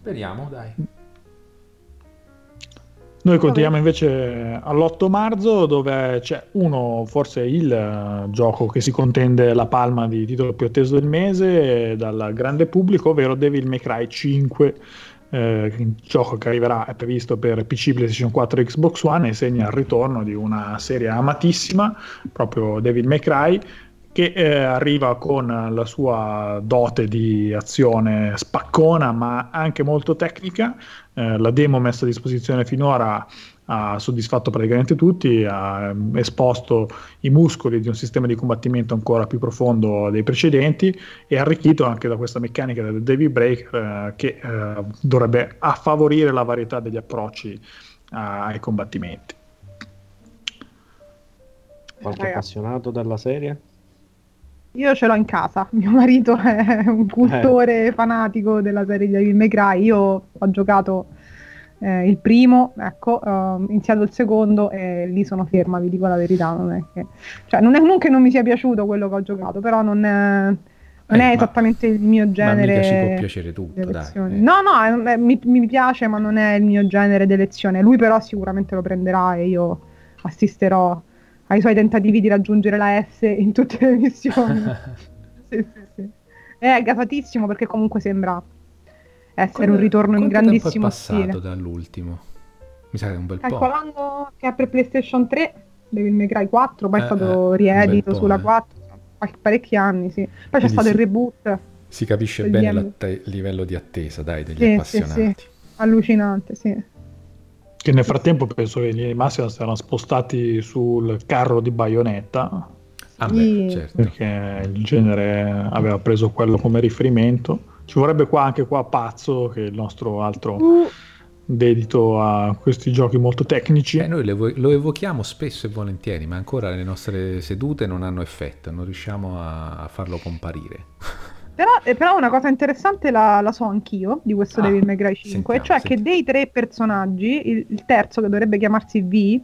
Speriamo, dai. Noi continuiamo invece all'8 marzo dove c'è uno, forse il uh, gioco che si contende la palma di titolo più atteso del mese dal grande pubblico, ovvero Devil May Cry 5 eh, il gioco che arriverà è previsto per PC, PlayStation 4 e Xbox One e segna il ritorno di una serie amatissima, proprio May Cry, che eh, arriva con la sua dote di azione spaccona ma anche molto tecnica. Eh, la demo messa a disposizione finora ha soddisfatto praticamente tutti, ha ehm, esposto i muscoli di un sistema di combattimento ancora più profondo dei precedenti e arricchito anche da questa meccanica del Devil Breaker eh, che eh, dovrebbe affavorire la varietà degli approcci ai combattimenti. Qualche appassionato della serie? Io ce l'ho in casa, mio marito è un cultore eh. fanatico della serie di Devil May Cry, io ho giocato eh, il primo, ecco, ho iniziato il secondo e lì sono ferma, vi dico la verità, non è che, cioè, non è non che non mi sia piaciuto quello che ho giocato, però non è, non eh, è esattamente il mio genere. Ma ci può piacere tutto, dai. Eh. No, no, eh, mi, mi, piace, ma non è il mio genere d'elezione. Lui però sicuramente lo prenderà e io assisterò ai suoi tentativi di raggiungere la S in tutte le missioni. sì, sì, sì. È gasatissimo perché comunque sembra essere Quando, un ritorno in grandissimo stile. è passato dall'ultimo? Mi sa che è un bel Calcolando po'. Calcolando che è per PlayStation 3, Devil May Cry 4, poi eh, è stato eh, riedito sulla 4, eh. parecchi anni, sì. Poi Quindi c'è stato si, il reboot. Si capisce bene il livello di attesa, dai, degli sì, appassionati. Sì, sì. Allucinante, sì. Che nel frattempo penso che gli Massima si erano spostati sul carro di Bayonetta. Ah beh, certo. Perché il genere aveva preso quello come riferimento. Ci vorrebbe qua anche qua Pazzo, che è il nostro altro uh. dedito a questi giochi molto tecnici. Eh, noi lo evochiamo spesso e volentieri, ma ancora le nostre sedute non hanno effetto, non riusciamo a farlo comparire. Però, eh, però, una cosa interessante la, la so anch'io di questo ah, Devil May Cry 5, sentiamo, cioè sentiamo. che dei tre personaggi, il, il, terzo che dovrebbe chiamarsi V,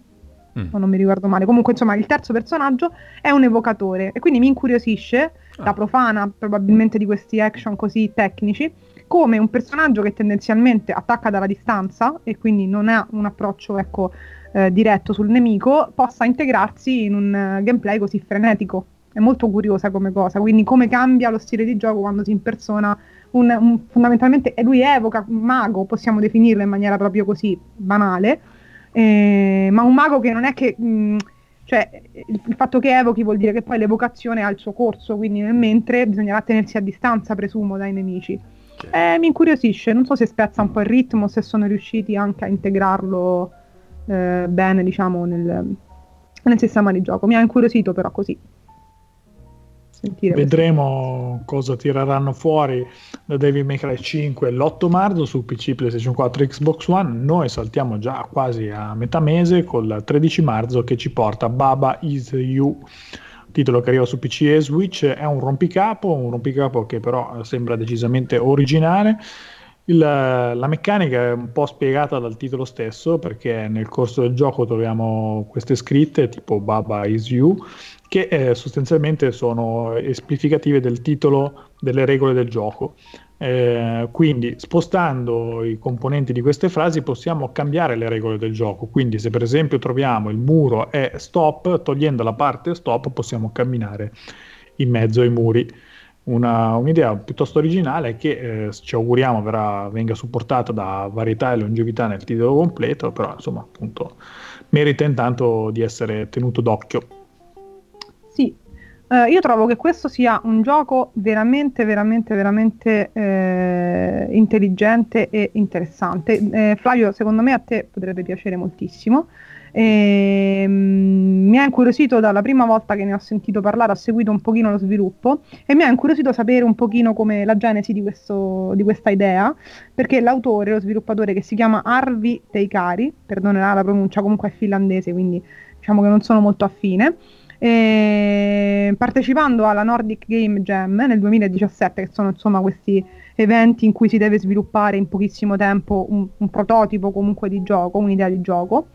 mm. non mi ricordo male, comunque insomma il terzo personaggio è un evocatore e quindi mi incuriosisce, ah. da profana probabilmente di questi action così tecnici, come un personaggio che tendenzialmente attacca dalla distanza e quindi non ha un approccio ecco, eh, diretto sul nemico, possa integrarsi in un uh, gameplay così frenetico è molto curiosa come cosa, quindi come cambia lo stile di gioco quando si impersona un, un, fondamentalmente lui evoca un mago, possiamo definirlo in maniera proprio così banale, eh, ma un mago che non è che... Mh, mm, cioè il, il, fatto che evochi vuol dire che poi l'evocazione ha il suo corso, quindi nel mentre bisognerà tenersi a distanza, presumo, dai nemici. Eh, mi incuriosisce, non so se spezza un po' il ritmo, se sono riusciti anche a integrarlo eh, bene, diciamo, nel, nel sistema di gioco. Mi ha incuriosito però così sentire. Vedremo cosa tireranno fuori da Devil May Cry 5 l'8 marzo su PC, PlayStation 4 e Xbox One. Noi saltiamo già quasi a metà mese col 13 marzo che ci porta Baba Is You titolo che arriva su PC e Switch, è un rompicapo, un rompicapo che però sembra decisamente originale. Il, la meccanica è un po' spiegata dal titolo stesso perché nel corso del gioco troviamo queste scritte tipo Baba is you che eh, sostanzialmente sono esplicative del titolo delle regole del gioco. Eh, quindi spostando i componenti di queste frasi possiamo cambiare le regole del gioco. Quindi se per esempio troviamo il muro è stop, togliendo la parte stop possiamo camminare in mezzo ai muri. Una, un'idea piuttosto originale che eh, ci auguriamo verrà, venga supportata da varietà e longevità nel titolo completo, però insomma appunto merita intanto di essere tenuto d'occhio. Sì, eh, io trovo che questo sia un gioco veramente, veramente, veramente eh, intelligente e interessante. Eh, Flavio, secondo me a te potrebbe piacere moltissimo. E, mm, mi ha incuriosito dalla prima volta che ne ho sentito parlare, ho seguito un pochino lo sviluppo e mi ha incuriosito sapere un pochino come la genesi di, questo, di questa idea, perché l'autore, lo sviluppatore che si chiama Arvi Teikari, perdonerà la pronuncia, comunque è finlandese, quindi diciamo che non sono molto affine, e partecipando alla Nordic Game Jam nel 2017, che sono insomma questi eventi in cui si deve sviluppare in pochissimo tempo un, un prototipo comunque di gioco, un'idea di gioco,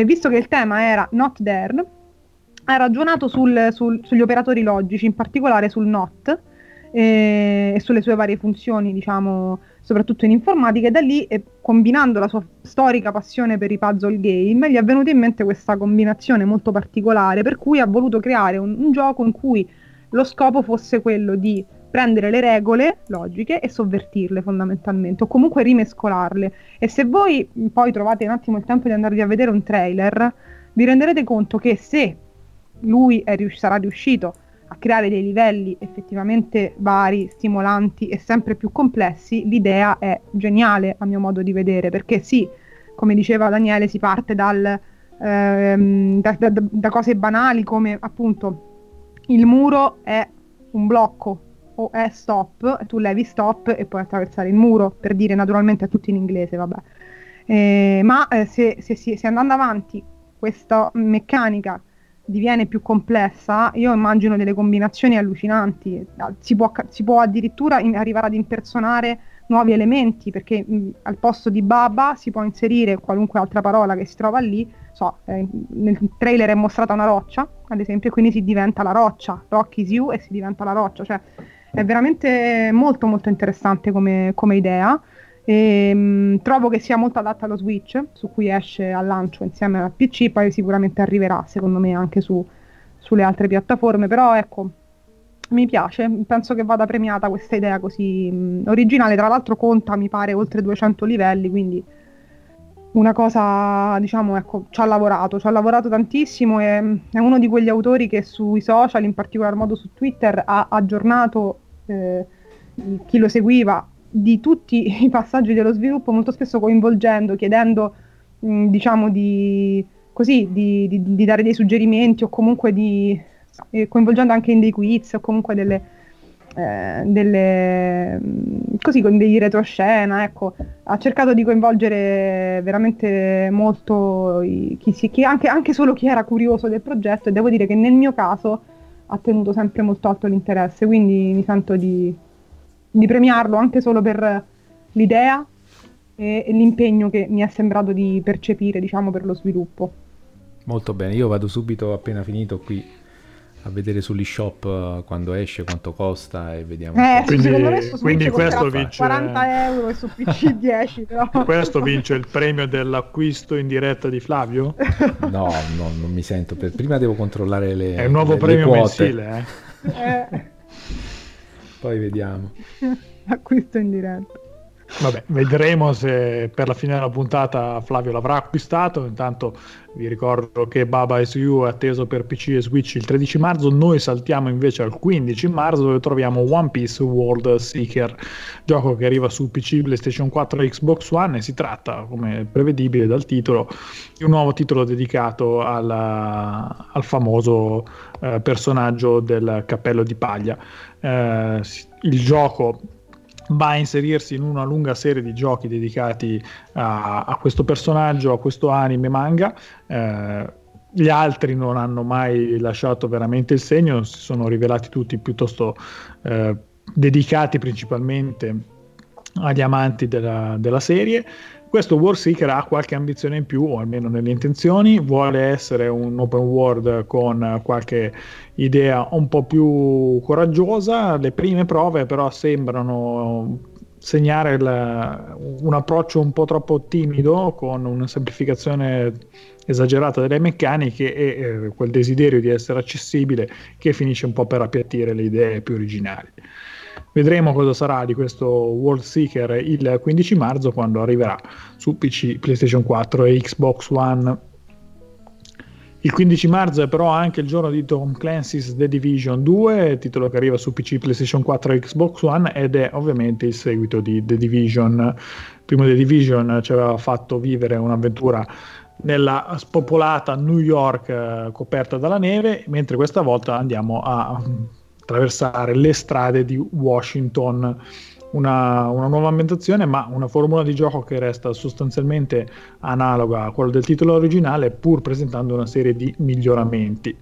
e visto che il tema era Not There, ha ragionato sul, sul, sugli operatori logici, in particolare sul NOT, e, e sulle sue varie funzioni, diciamo, soprattutto in informatica, e da lì, e combinando la sua storica passione per i puzzle game, gli è venuta in mente questa combinazione molto particolare, per cui ha voluto creare un, un gioco in cui lo scopo fosse quello di prendere le regole logiche e sovvertirle fondamentalmente, o comunque rimescolarle. E se voi poi trovate un attimo il tempo di andarvi a vedere un trailer, vi renderete conto che se lui rius- sarà riuscito a creare dei livelli effettivamente vari, stimolanti e sempre più complessi, l'idea è geniale a mio modo di vedere, perché sì, come diceva Daniele, si parte dal, ehm, da, da, da cose banali come appunto il muro è un blocco o è stop, tu levi stop e puoi attraversare il muro, per dire naturalmente a tutti in inglese, vabbè. Eh, ma eh, se, se, se, andando avanti questa meccanica diviene più complessa, io immagino delle combinazioni allucinanti. Si può, si può addirittura in, arrivare ad impersonare nuovi elementi, perché mh, al posto di Baba si può inserire qualunque altra parola che si trova lì. So, eh, nel trailer è mostrata una roccia, ad esempio, e quindi si diventa la roccia, Rock is you e si diventa la roccia. Cioè, è veramente molto molto interessante come, come idea. E, mh, trovo che sia molto adatta allo Switch, su cui esce al lancio insieme al PC, poi sicuramente arriverà secondo me anche su, sulle altre piattaforme, però ecco, mi piace, penso che vada premiata questa idea così mh, originale, tra l'altro conta mi pare oltre 200 livelli, quindi una cosa, diciamo, ecco, ci ha lavorato, ci ha lavorato tantissimo e è uno di quegli autori che sui social, in particolar modo su Twitter, ha aggiornato eh, chi lo seguiva di tutti i passaggi dello sviluppo, molto spesso coinvolgendo, chiedendo, mh, diciamo, di, così, di, di, di, dare dei suggerimenti o comunque di eh, coinvolgendo anche in dei quiz o comunque delle, eh, delle così con dei retroscena, ecco, ha cercato di coinvolgere veramente molto i, chi si, chi, anche, anche solo chi era curioso del progetto e devo dire che nel mio caso ha tenuto sempre molto alto l'interesse, quindi mi sento di, di premiarlo anche solo per l'idea e, e, l'impegno che mi è sembrato di percepire, diciamo, per lo sviluppo. Molto bene, io vado subito appena finito qui a vedere sull'eShop uh, quando esce quanto costa e vediamo. Eh, quindi, quindi questo vince 40 euro e su PC 10 però. Questo vince il premio dell'acquisto in diretta di Flavio? No, no non mi sento. Per... Prima devo controllare le È un nuovo le, premio le mensile, eh? eh. Poi vediamo. Acquisto in diretta. Vabbè, vedremo se per la fine della puntata Flavio l'avrà acquistato. Intanto vi ricordo che Baba SU è atteso per PC e Switch il 13 marzo. Noi saltiamo invece al 15 marzo dove troviamo One Piece World Seeker, gioco che arriva su PC, PlayStation 4 e Xbox One. E si tratta, come prevedibile dal titolo, di un nuovo titolo dedicato alla, al famoso eh, personaggio del cappello di paglia. Eh, il gioco va a inserirsi in una lunga serie di giochi dedicati a, a questo personaggio, a questo anime manga. Eh, gli altri non hanno mai lasciato veramente il segno, si sono rivelati tutti piuttosto eh, dedicati principalmente agli amanti della, della serie. Questo War Seeker ha qualche ambizione in più, o almeno nelle intenzioni, vuole essere un open world con qualche idea un po' più coraggiosa. Le prime prove però sembrano segnare il, un approccio un po' troppo timido con una semplificazione esagerata delle meccaniche e eh, quel desiderio di essere accessibile che finisce un po' per appiattire le idee più originali. Vedremo cosa sarà di questo World Seeker il 15 marzo quando arriverà su PC, PlayStation 4 e Xbox One. Il 15 marzo è però anche il giorno di Tom Clancy's The Division 2, titolo che arriva su PC, PlayStation 4 e Xbox One ed è ovviamente il seguito di The Division. Il primo The Division ci aveva fatto vivere un'avventura nella spopolata New York eh, coperta dalla neve, mentre questa volta andiamo a attraversare le strade di Washington. Una, una, nuova ambientazione, ma una formula di gioco che resta sostanzialmente analoga a quella del titolo originale, pur presentando una serie di miglioramenti.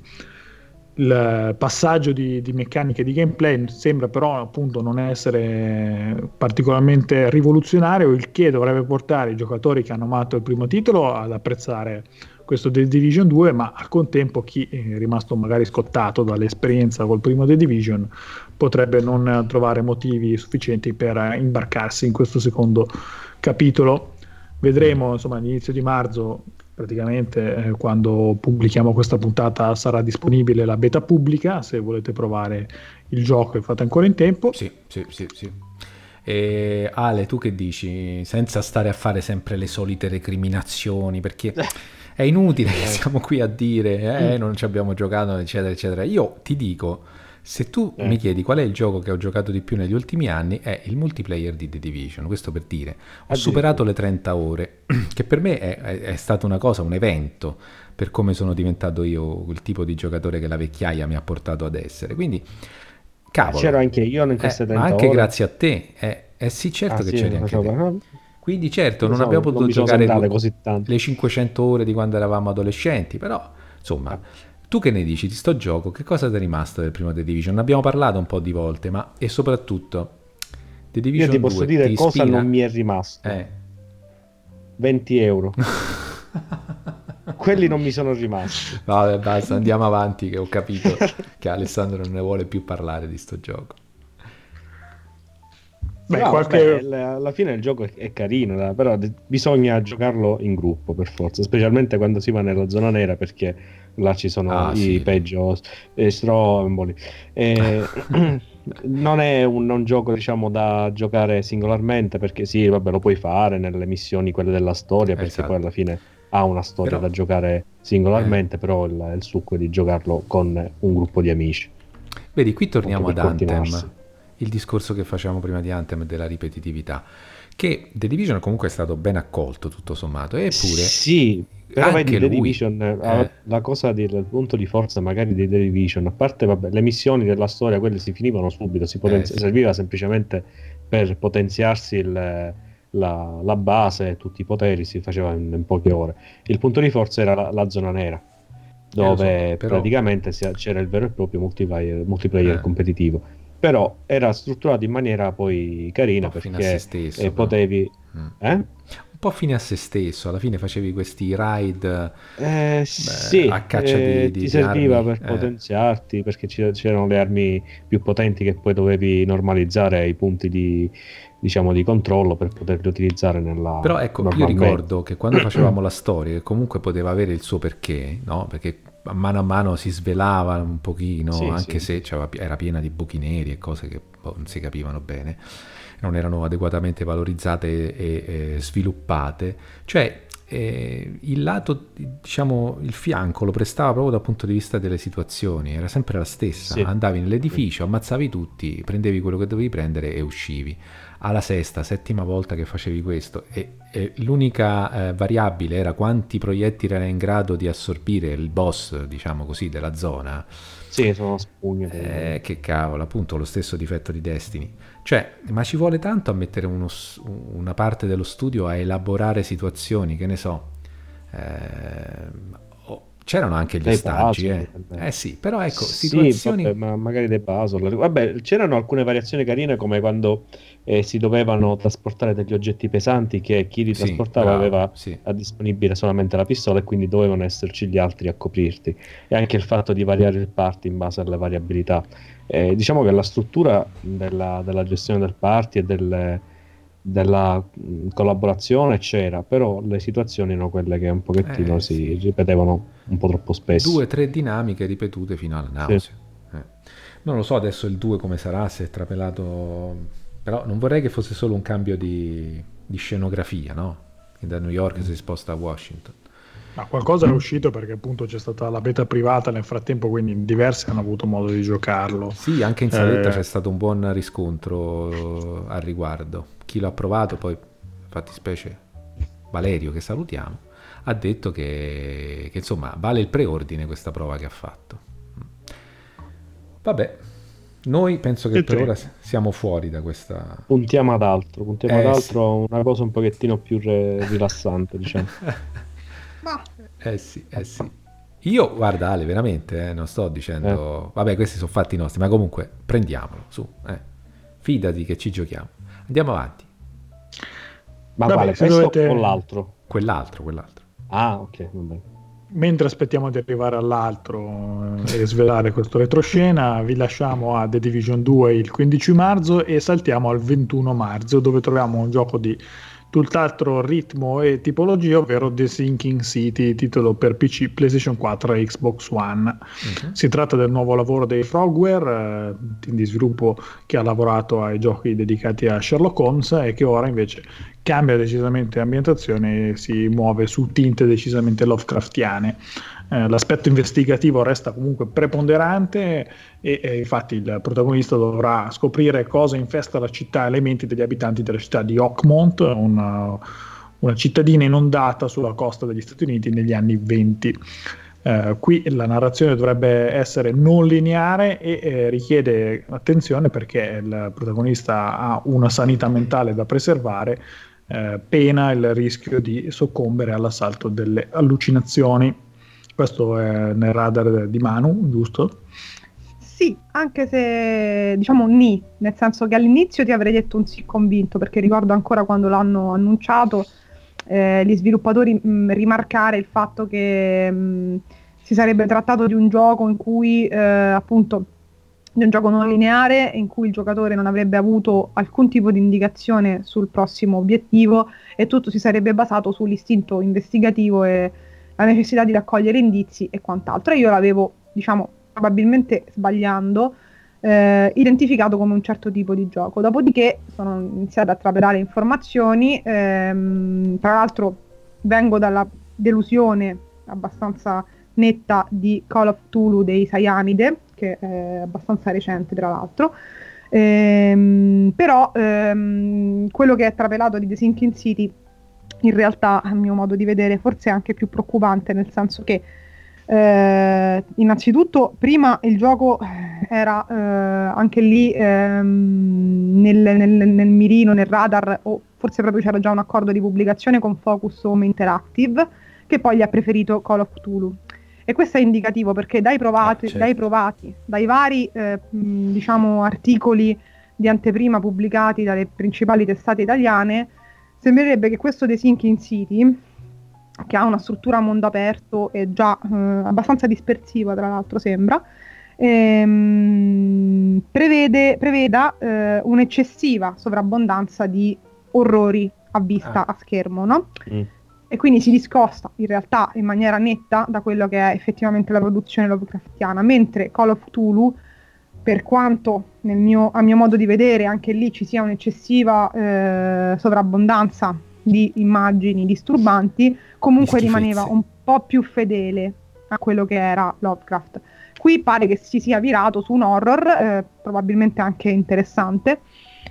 Il passaggio di, di meccaniche di gameplay sembra però appunto non essere particolarmente rivoluzionario, il che dovrebbe portare i giocatori che hanno amato il primo titolo ad apprezzare questo The Division 2, ma al contempo chi è rimasto magari scottato dall'esperienza col primo The Division potrebbe non trovare motivi sufficienti per imbarcarsi in questo secondo capitolo. Vedremo insomma all'inizio di marzo praticamente eh, quando pubblichiamo questa puntata sarà disponibile la beta pubblica, se volete provare il gioco e fate ancora in tempo. Sì, sì, sì, sì. E Ale, tu che dici? Senza stare a fare sempre le solite recriminazioni, perché è inutile che siamo qui a dire eh, non ci abbiamo giocato, eccetera, eccetera. Io ti dico, se tu eh. mi chiedi qual è il gioco che ho giocato di più negli ultimi anni, è il multiplayer di The Division. Questo per dire, ho superato le 30 ore, che per me è, è, è stata una cosa, un evento per come sono diventato io il tipo di giocatore che la vecchiaia mi ha portato ad essere. Quindi Cavolo. C'ero anche io in queste eh, 30 anche ore. grazie a te. Eh, eh sì, certo ah, che sì, c'eri anche te. Quindi certo, non, non abbiamo potuto giocare le 500 ore di quando eravamo adolescenti, però insomma, ah. tu che ne dici di sto gioco? Che cosa ti è rimasto del primo The Division? Ne abbiamo parlato un po' di volte, ma e soprattutto The Division Io ti posso 2, dire ti cosa non mi è rimasto. Eh. 20 euro. quelli non mi sono rimasti. Vabbè, basta, andiamo avanti che ho capito che Alessandro non ne vuole più parlare di sto gioco. Beh, no, qualche... beh, alla fine il gioco è, carino, però bisogna giocarlo in gruppo per forza, specialmente quando si va nella zona nera perché là ci sono ah, i sì. peggio eh, stromboli. Eh, non è un, un, gioco diciamo da giocare singolarmente perché sì, vabbè, lo puoi fare nelle missioni quelle della storia perché esatto. poi alla fine ha una storia però, da giocare singolarmente, eh. però il, il, succo è di giocarlo con un gruppo di amici. Vedi, qui torniamo ad Anthem, il discorso che facevamo prima di Anthem della ripetitività, che The Division comunque è stato ben accolto tutto sommato, eppure... Sì, però anche The Division, eh. eh. la cosa del punto di forza magari di The Division, a parte vabbè, le missioni della storia, quelle si finivano subito, si potenzi- eh, sì. serviva semplicemente per potenziarsi il la, la base e tutti i poteri si faceva in, in, poche ore. Il punto di forza era la, la zona nera, dove eh, so, però... praticamente c'era il vero e proprio multiplayer, multiplayer eh. competitivo. Però era strutturato in maniera poi carina perché stesso, eh, potevi... Mm. Eh? po' fine a se stesso, alla fine facevi questi ride eh, beh, sì, a caccia eh, di, di, ti serviva armi. per eh. potenziarti perché c'erano le armi più potenti che poi dovevi normalizzare ai punti di, diciamo, di controllo per poterli utilizzare nella... Però ecco, io ricordo che quando facevamo la storia, che comunque poteva avere il suo perché, no? Perché mano a mano si svelava un pochino, sì, anche sì. se era piena di buchi neri e cose che non si capivano bene, non erano adeguatamente valorizzate e, e sviluppate. Cioè, eh, il lato, diciamo, il fianco lo prestava proprio dal punto di vista delle situazioni, era sempre la stessa. Sì. Andavi nell'edificio, ammazzavi tutti, prendevi quello che dovevi prendere e uscivi alla sesta, settima volta che facevi questo e, e l'unica eh, variabile era quanti proiettili era in grado di assorbire il boss, diciamo così, della zona. Sì, sono spugne. Eh, che cavolo, appunto lo stesso difetto di Destiny. Cioè, ma ci vuole tanto a mettere uno, una parte dello studio a elaborare situazioni, che ne so. Eh, C'erano anche gli stagi, eh. eh. sì, però ecco, situazioni... Sì, vabbè, ma magari dei puzzle. Vabbè, c'erano alcune variazioni carine come quando eh, si dovevano trasportare degli oggetti pesanti che chi li trasportava sì, aveva sì. a disponibile solamente la pistola e quindi dovevano esserci gli altri a coprirti. E anche il fatto di variare il party in base alle variabilità. Eh, diciamo che la struttura della, della gestione del party e del della collaborazione c'era, però le situazioni erano quelle che un pochettino eh, si sì. ripetevano un po' troppo spesso. Due o tre dinamiche ripetute fino alla nausea. Sì. Eh. Non lo so adesso il 2 come sarà, se è trapelato... Però non vorrei che fosse solo un cambio di, di scenografia, no? Che da New York si sposta a Washington. Ma qualcosa è uscito perché appunto c'è stata la beta privata nel frattempo, quindi diversi hanno avuto modo di giocarlo. Sì, anche in saletta eh... c'è stato un buon riscontro al riguardo. Chi l'ha provato, poi infatti specie Valerio che salutiamo, ha detto che, che insomma vale il preordine questa prova che ha fatto. Vabbè, noi penso che e per ora siamo fuori da questa... Puntiamo ad altro, puntiamo eh, ad altro, sì. una cosa un pochettino più re- rilassante, diciamo. Ma... Eh sì, eh sì. Io, guarda Ale, veramente, eh, non sto dicendo... Eh. Vabbè, questi sono fatti nostri, ma comunque prendiamolo, su. Eh. Fidati che ci giochiamo. Andiamo avanti. Ma Vabbè, vale, questo dovete... o l'altro? Quell'altro, quell'altro. Ah, ok, vabbè. Mentre aspettiamo di arrivare all'altro eh, e svelare questo retroscena, vi lasciamo a The Division 2 il 15 marzo e saltiamo al 21 marzo dove troviamo un gioco di tutt'altro ritmo e tipologia, ovvero The Sinking City, titolo per PC, PlayStation 4 e Xbox One. Uh-huh. Si tratta del nuovo lavoro dei Frogware, eh, team di sviluppo che ha lavorato ai giochi dedicati a Sherlock Holmes e che ora invece cambia decisamente ambientazione e si muove su tinte decisamente Lovecraftiane. Eh, l'aspetto investigativo resta comunque preponderante e, e, infatti il protagonista dovrà scoprire cosa infesta la città e le menti degli abitanti della città di Oakmont, una, una cittadina inondata sulla costa degli Stati Uniti negli anni 20. Uh, qui la narrazione dovrebbe essere non lineare e eh, richiede attenzione perché il protagonista ha una sanità mentale da preservare, eh, pena il rischio di soccombere all'assalto delle allucinazioni. Questo è nel radar di Manu, giusto? Sì, anche se diciamo ni, nel senso che all'inizio ti avrei detto un sì convinto, perché ricordo ancora quando l'hanno annunciato eh, gli sviluppatori mh, mm, rimarcare il fatto che mh, mm, si sarebbe trattato di un gioco in cui eh, appunto di un gioco non lineare in cui il giocatore non avrebbe avuto alcun tipo di indicazione sul prossimo obiettivo e tutto si sarebbe basato sull'istinto investigativo e la necessità di raccogliere indizi e quant'altro. E io l'avevo, diciamo, probabilmente sbagliando, eh, identificato come un certo tipo di gioco. Dopodiché sono iniziata a trapelare informazioni, ehm, tra l'altro vengo dalla delusione abbastanza netta di Call of Tulu dei Cyanide, che è abbastanza recente tra l'altro. Ehm, però ehm, quello che è trapelato di The Sinking City in realtà a mio modo di vedere forse è anche più preoccupante nel senso che eh, innanzitutto prima il gioco era eh, anche lì ehm, nel, nel, nel, mirino, nel radar o forse proprio c'era già un accordo di pubblicazione con Focus Home Interactive che poi gli ha preferito Call of Cthulhu. E questo è indicativo perché dai provati, ah, certo. dai, provati dai vari eh, diciamo, articoli di anteprima pubblicati dalle principali testate italiane, sembrerebbe che questo The Sinking City, che ha una struttura a mondo aperto e già eh, abbastanza dispersiva, tra l'altro sembra, ehm, prevede, preveda eh, un'eccessiva sovrabbondanza di orrori a vista, ah. a schermo, no? Mm. E quindi si discosta in realtà in maniera netta da quello che è effettivamente la produzione Lovecraftiana, mentre Call of Cthulhu per quanto mio, a mio modo di vedere anche lì ci sia un'eccessiva eh, sovrabbondanza di immagini disturbanti, comunque rimaneva un po' più fedele a quello che era Lovecraft. Qui pare che si sia virato su un horror, eh, probabilmente anche interessante,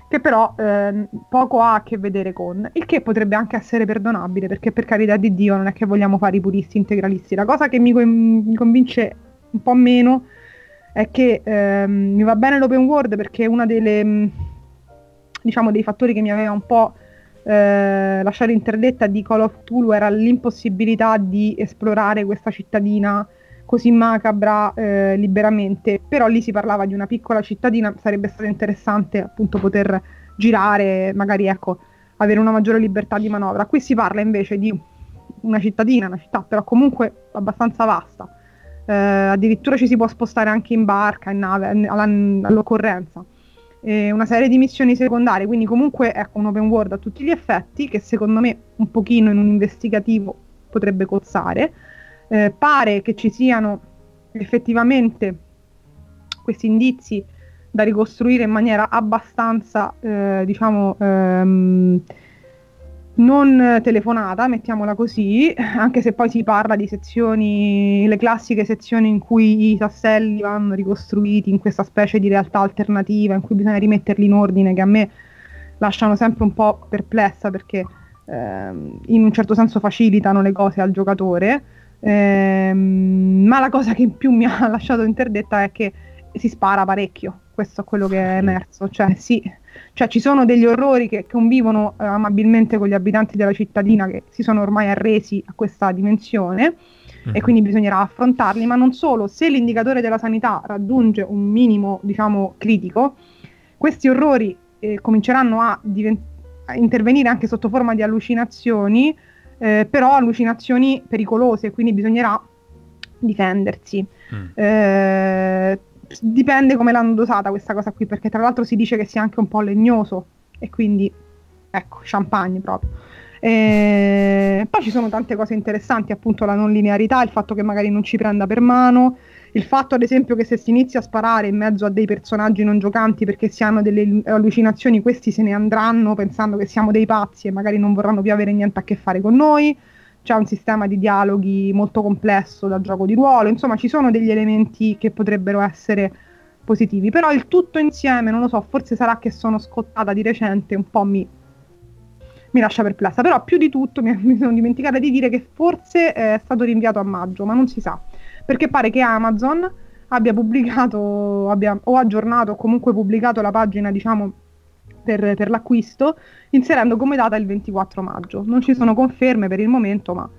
che però eh, poco ha a che vedere con, il che potrebbe anche essere perdonabile, perché per carità di Dio non è che vogliamo fare i puristi integralisti. La cosa che mi, mi convince un po' meno è che ehm, mi va bene l'open world perché uno mm, diciamo, dei fattori che mi aveva un po' eh, lasciato interdetta di Call of Tulu era l'impossibilità di esplorare questa cittadina così macabra eh, liberamente, però lì si parlava di una piccola cittadina, sarebbe stato interessante appunto poter girare, magari ecco, avere una maggiore libertà di manovra. Qui si parla invece di una cittadina, una città però comunque abbastanza vasta, eh, addirittura ci si può spostare anche in barca, in nave, all'occorrenza. Eh, una serie di missioni secondarie, quindi comunque ecco un open world a tutti gli effetti che secondo me un pochino in un investigativo potrebbe cozzare. Eh, pare che ci siano effettivamente questi indizi da ricostruire in maniera abbastanza, eh, diciamo, ehm, non telefonata, mettiamola così, anche se poi si parla di sezioni, le classiche sezioni in cui i tasselli vanno ricostruiti in questa specie di realtà alternativa, in cui bisogna rimetterli in ordine, che a me lasciano sempre un po' perplessa perché ehm, in un certo senso facilitano le cose al giocatore. Ehm, ma la cosa che più mi ha lasciato interdetta è che si spara parecchio, questo è quello che è emerso, cioè sì cioè ci sono degli orrori che convivono eh, amabilmente con gli abitanti della cittadina che si sono ormai arresi a questa dimensione mm-hmm. e mhm. quindi bisognerà affrontarli, ma non solo, se l'indicatore della sanità raggiunge un minimo, diciamo, critico, questi orrori eh, cominceranno a, divent- a, intervenire anche sotto forma di allucinazioni, eh, però allucinazioni pericolose, quindi bisognerà difendersi. Mm. Eh, dipende come l'hanno dosata questa cosa qui, perché tra l'altro si dice che sia anche un po' legnoso e quindi ecco, champagne proprio. E poi ci sono tante cose interessanti, appunto la non linearità, il fatto che magari non ci prenda per mano, il fatto ad esempio che se si inizia a sparare in mezzo a dei personaggi non giocanti perché si hanno delle allucinazioni, questi se ne andranno pensando che siamo dei pazzi e magari non vorranno più avere niente a che fare con noi. C'è un sistema di dialoghi molto complesso da gioco di ruolo, insomma ci sono degli elementi che potrebbero essere positivi, però il tutto insieme, non lo so, forse sarà che sono scottata di recente, un po' mi, mi lascia perplessa, però più di tutto mi, mi sono dimenticata di dire che forse è stato rinviato a maggio, ma non si sa, perché pare che Amazon abbia pubblicato abbia, o aggiornato o comunque pubblicato la pagina, diciamo, per, per l'acquisto, inserendo come data il 24 maggio. Non ci sono conferme per il momento, ma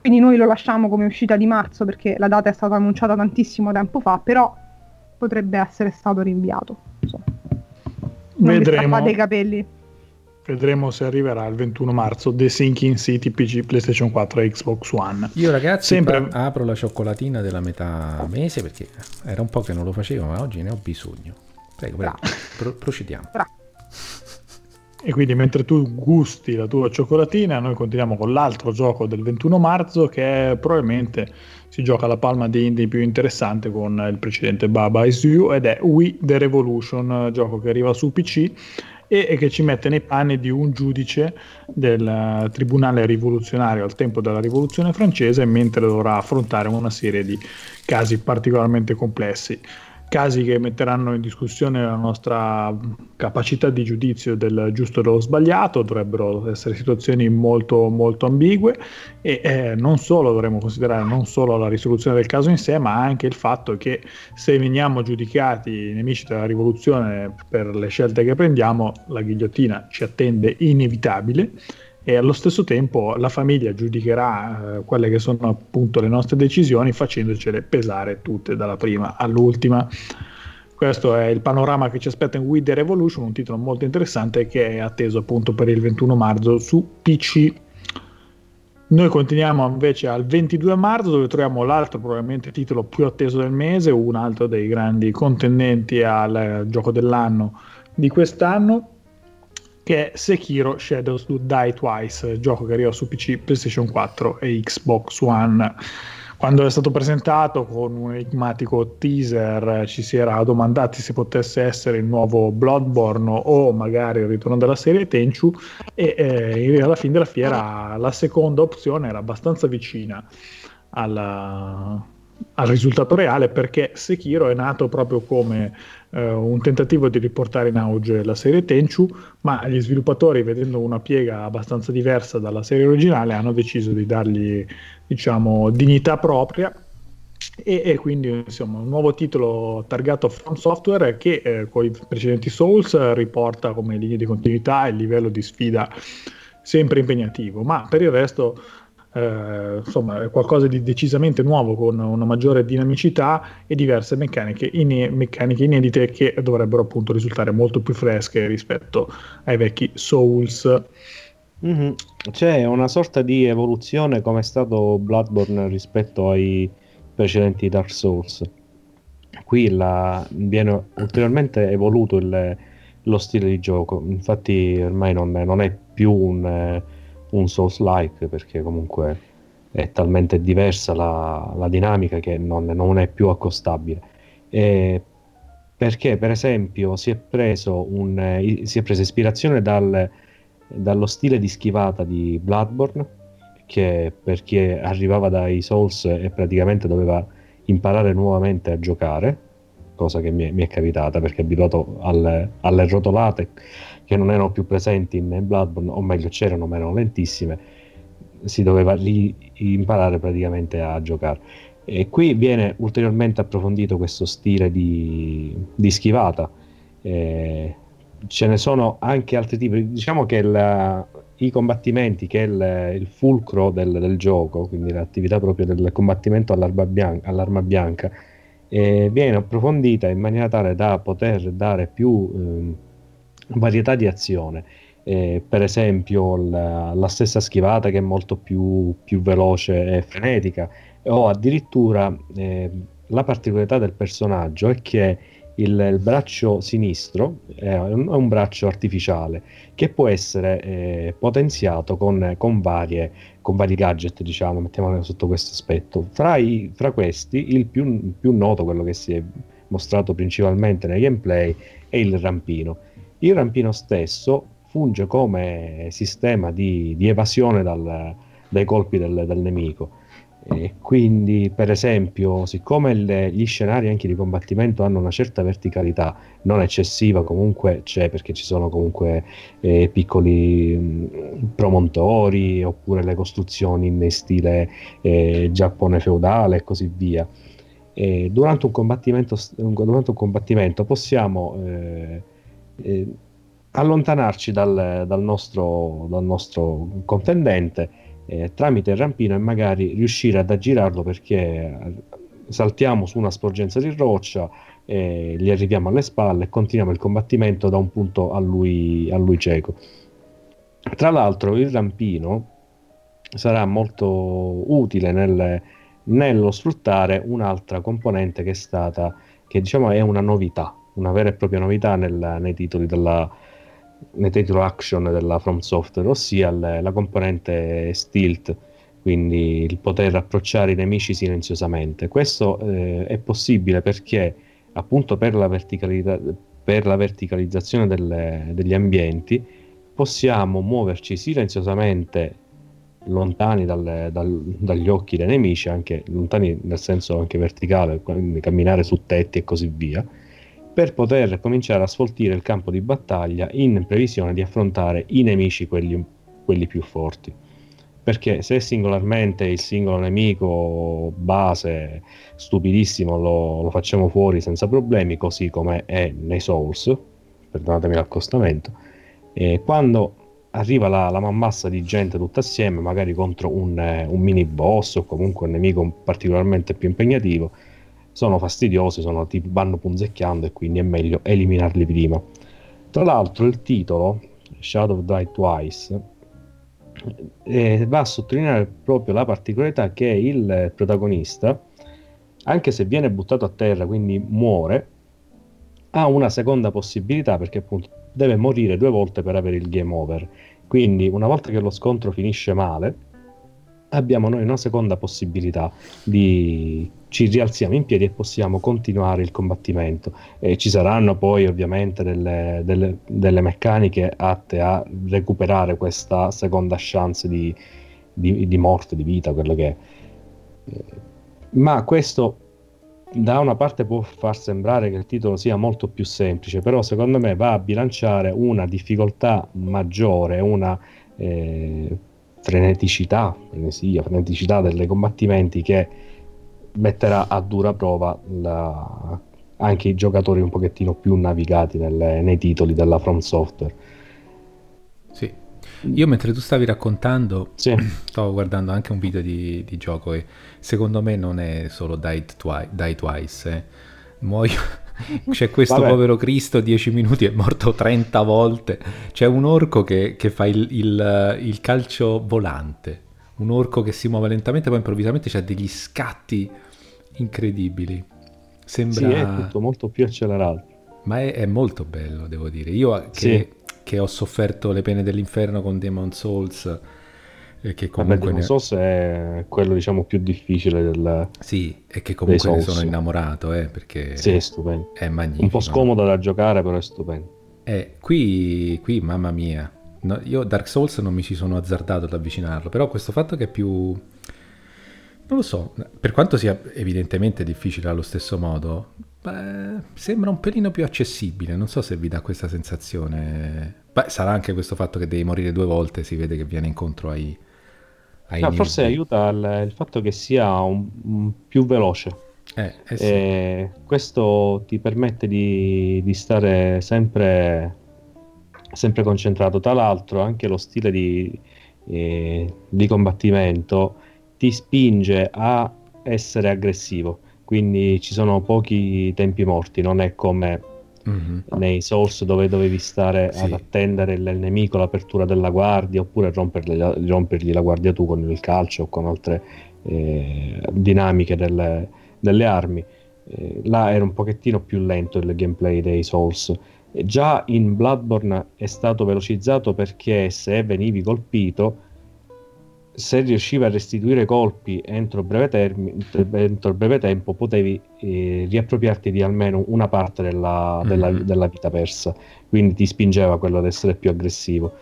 quindi noi lo lasciamo come uscita di marzo perché la data è stata annunciata tantissimo tempo fa, però potrebbe essere stato rinviato. Insomma. Non Vedremo. i capelli. Vedremo se arriverà il 21 marzo The Sinking City PC PlayStation 4 e Xbox One. Io ragazzi Sempre... apro la cioccolatina della metà mese perché era un po' che non lo facevo, ma oggi ne ho bisogno. Prego, prego. Pro- procediamo. Bravo. E quindi mentre tu gusti la tua cioccolatina, noi continuiamo con l'altro gioco del 21 marzo che è probabilmente si gioca la palma di indie più interessante con il precedente Baba Is You ed è We The Revolution, gioco che arriva su PC e, e che ci mette nei panni di un giudice del tribunale rivoluzionario al tempo della rivoluzione francese mentre dovrà affrontare una serie di casi particolarmente complessi casi che metteranno in discussione la nostra capacità di giudizio del giusto e dello sbagliato, dovrebbero essere situazioni molto, molto ambigue e eh, non solo dovremmo considerare non solo la risoluzione del caso in sé, ma anche il fatto che se veniamo giudicati nemici della rivoluzione per le scelte che prendiamo, la ghigliottina ci attende inevitabile e allo stesso tempo la famiglia giudicherà eh, quelle che sono appunto le nostre decisioni facendocele pesare tutte dalla prima all'ultima. Questo è il panorama che ci aspetta in We The Revolution, un titolo molto interessante che è atteso appunto per il 21 marzo su PC. Noi continuiamo invece al 22 marzo dove troviamo l'altro probabilmente titolo più atteso del mese, un altro dei grandi contendenti al gioco dell'anno di quest'anno che è Sekiro Shadows Do Die Twice, gioco che arriva su PC, PlayStation 4 e Xbox One. Quando è stato presentato con un enigmatico teaser ci si era domandati se potesse essere il nuovo Bloodborne o magari il ritorno della serie Tenchu e eh, alla fine della fiera la seconda opzione era abbastanza vicina alla, al risultato reale perché Sekiro è nato proprio come eh, un tentativo di riportare in auge la serie Tenchu, ma gli sviluppatori, vedendo una piega abbastanza diversa dalla serie originale, hanno deciso di dargli diciamo, dignità propria. E, e, quindi insomma un nuovo titolo targato From Software che eh, con i precedenti Souls riporta come linea di continuità il livello di sfida sempre impegnativo, ma per il resto eh, insomma è qualcosa di decisamente nuovo con una maggiore dinamicità e diverse meccaniche, ine- meccaniche inedite che dovrebbero appunto risultare molto più fresche rispetto ai vecchi Souls. Mm-hmm. C'è una sorta di evoluzione come è stato Bloodborne rispetto ai precedenti Dark Souls. Qui la, viene ulteriormente evoluto il, lo stile di gioco, infatti ormai non, non è più un un Souls-like perché comunque è talmente diversa la, la dinamica che non, non, è più accostabile. E perché per esempio si è un, eh, si è presa ispirazione dal, dallo stile di schivata di Bloodborne che per chi arrivava dai Souls e praticamente doveva imparare nuovamente a giocare cosa che mi è, mi è capitata perché è abituato alle, alle rotolate che non erano più presenti in Bloodborne, o meglio c'erano ma erano lentissime, si doveva lì imparare praticamente a giocare. E qui viene ulteriormente approfondito questo stile di, di schivata. Eh, ce ne sono anche altri tipi. Diciamo che il, i combattimenti, che è il, il fulcro del, del, gioco, quindi l'attività proprio del combattimento all'arma bianca, all'arma bianca eh, viene approfondita in maniera tale da poter dare più. Eh, varietà di azione. Eh, per esempio la, la, stessa schivata che è molto più, più veloce e frenetica o addirittura eh, la particolarità del personaggio è che il, il braccio sinistro è un, è un, braccio artificiale che può essere eh, potenziato con, con, varie, con, vari gadget, diciamo, mettiamolo sotto questo aspetto. Fra, i, fra questi, il più, più, noto, quello che si è mostrato principalmente nei gameplay, è il rampino. Il rampino stesso funge come sistema di, di evasione dal, dai colpi del, del nemico e quindi, per esempio, siccome le, gli scenari anche di combattimento hanno una certa verticalità, non eccessiva, comunque c'è perché ci sono comunque eh, piccoli mh, promontori oppure le costruzioni in stile eh, Giappone feudale e così via. E durante, un combattimento, durante un combattimento possiamo eh, eh allontanarci dal, dal, nostro, dal nostro contendente eh, tramite il rampino e magari riuscire ad aggirarlo perché saltiamo su una sporgenza di roccia, eh, gli arriviamo alle spalle e continuiamo il combattimento da un punto a lui, a lui cieco. Tra l'altro il rampino sarà molto utile nel, nello sfruttare un'altra componente che è stata, che diciamo è una novità, una vera e propria novità nel, nei titoli della, nei titolo action della From Software, ossia le, la componente stealth, quindi il poter approcciare i nemici silenziosamente. Questo eh, è possibile perché appunto per la, per la verticalizzazione delle, degli ambienti possiamo muoverci silenziosamente lontani dal, dal, dagli occhi dei nemici, anche lontani nel senso anche verticale, quindi camminare su tetti e così via per poter cominciare a sfoltire il campo di battaglia in previsione di affrontare i nemici quelli, quelli più forti. Perché se singolarmente il singolo nemico base stupidissimo lo, lo facciamo fuori senza problemi, così come è nei Souls, perdonatemi l'accostamento, e quando arriva la, la mammassa di gente tutta assieme, magari contro un, un mini boss o comunque un nemico particolarmente più impegnativo, sono fastidiosi, sono tipo vanno punzecchiando e quindi è meglio eliminarli prima. Tra l'altro il titolo, Shadow Die Twice, eh, va a sottolineare proprio la particolarità che il protagonista, anche se viene buttato a terra, quindi muore, ha una seconda possibilità perché appunto deve morire due volte per avere il game over. Quindi una volta che lo scontro finisce male, abbiamo noi una seconda possibilità di ci rialziamo in piedi e possiamo continuare il combattimento. E ci saranno poi ovviamente delle, delle, delle meccaniche atte a recuperare questa seconda chance di, di, di morte, di vita, quello che è. Eh, ma questo da una parte può far sembrare che il titolo sia molto più semplice, però secondo me va a bilanciare una difficoltà maggiore, una eh, freneticità, frenesia, freneticità dei combattimenti che metterà a dura prova la, anche i giocatori un pochettino più navigati nelle, nei titoli della From Software. Sì, io mentre tu stavi raccontando sì. stavo guardando anche un video di, di, gioco e secondo me non è solo Die, twi- die Twice, eh. muoio... C'è questo Vabbè. povero Cristo, 10 minuti è morto 30 volte. C'è un orco che, che fa il, il, il calcio volante un orco che si muove lentamente, poi improvvisamente c'ha degli scatti incredibili. Sembra... Sì, è tutto molto più accelerato. Ma è, è molto bello, devo dire. Io che, sì. che, ho sofferto le pene dell'inferno con Demon Souls, e che comunque... Vabbè, Demon Souls è quello diciamo più difficile del... Sì, e che comunque ne sono innamorato, eh, perché... Sì, è stupendo. È magnifico. Un po' scomodo da giocare, però è stupendo. Eh, qui, qui, mamma mia, no, io Dark Souls non mi ci sono azzardato ad avvicinarlo, però questo fatto che è più non lo so, per quanto sia evidentemente difficile allo stesso modo, beh, sembra un pelino più accessibile, non so se vi dà questa sensazione. Beh, sarà anche questo fatto che devi morire due volte, si vede che viene incontro ai... ai no, forse aiuta il, il, fatto che sia un, un più veloce. Eh, eh sì. e questo ti permette di, di stare sempre, sempre, concentrato. Tra l'altro anche lo stile di, eh, di combattimento ti spinge a essere aggressivo, quindi ci sono pochi tempi morti, non è come mm-hmm. nei Souls dove dovevi stare sì. ad attendere il, nemico, l'apertura della guardia, oppure rompergli, rompergli, la guardia tu con il calcio o con altre eh, dinamiche delle, delle armi. eh, là era un pochettino più lento il gameplay dei Souls. Già in Bloodborne è stato velocizzato perché se venivi colpito se riuscivi a restituire colpi entro breve, termi, entro breve tempo, potevi eh, riappropriarti di almeno una parte della, della, mm-hmm. della, vita persa. Quindi ti spingeva quello ad essere più aggressivo.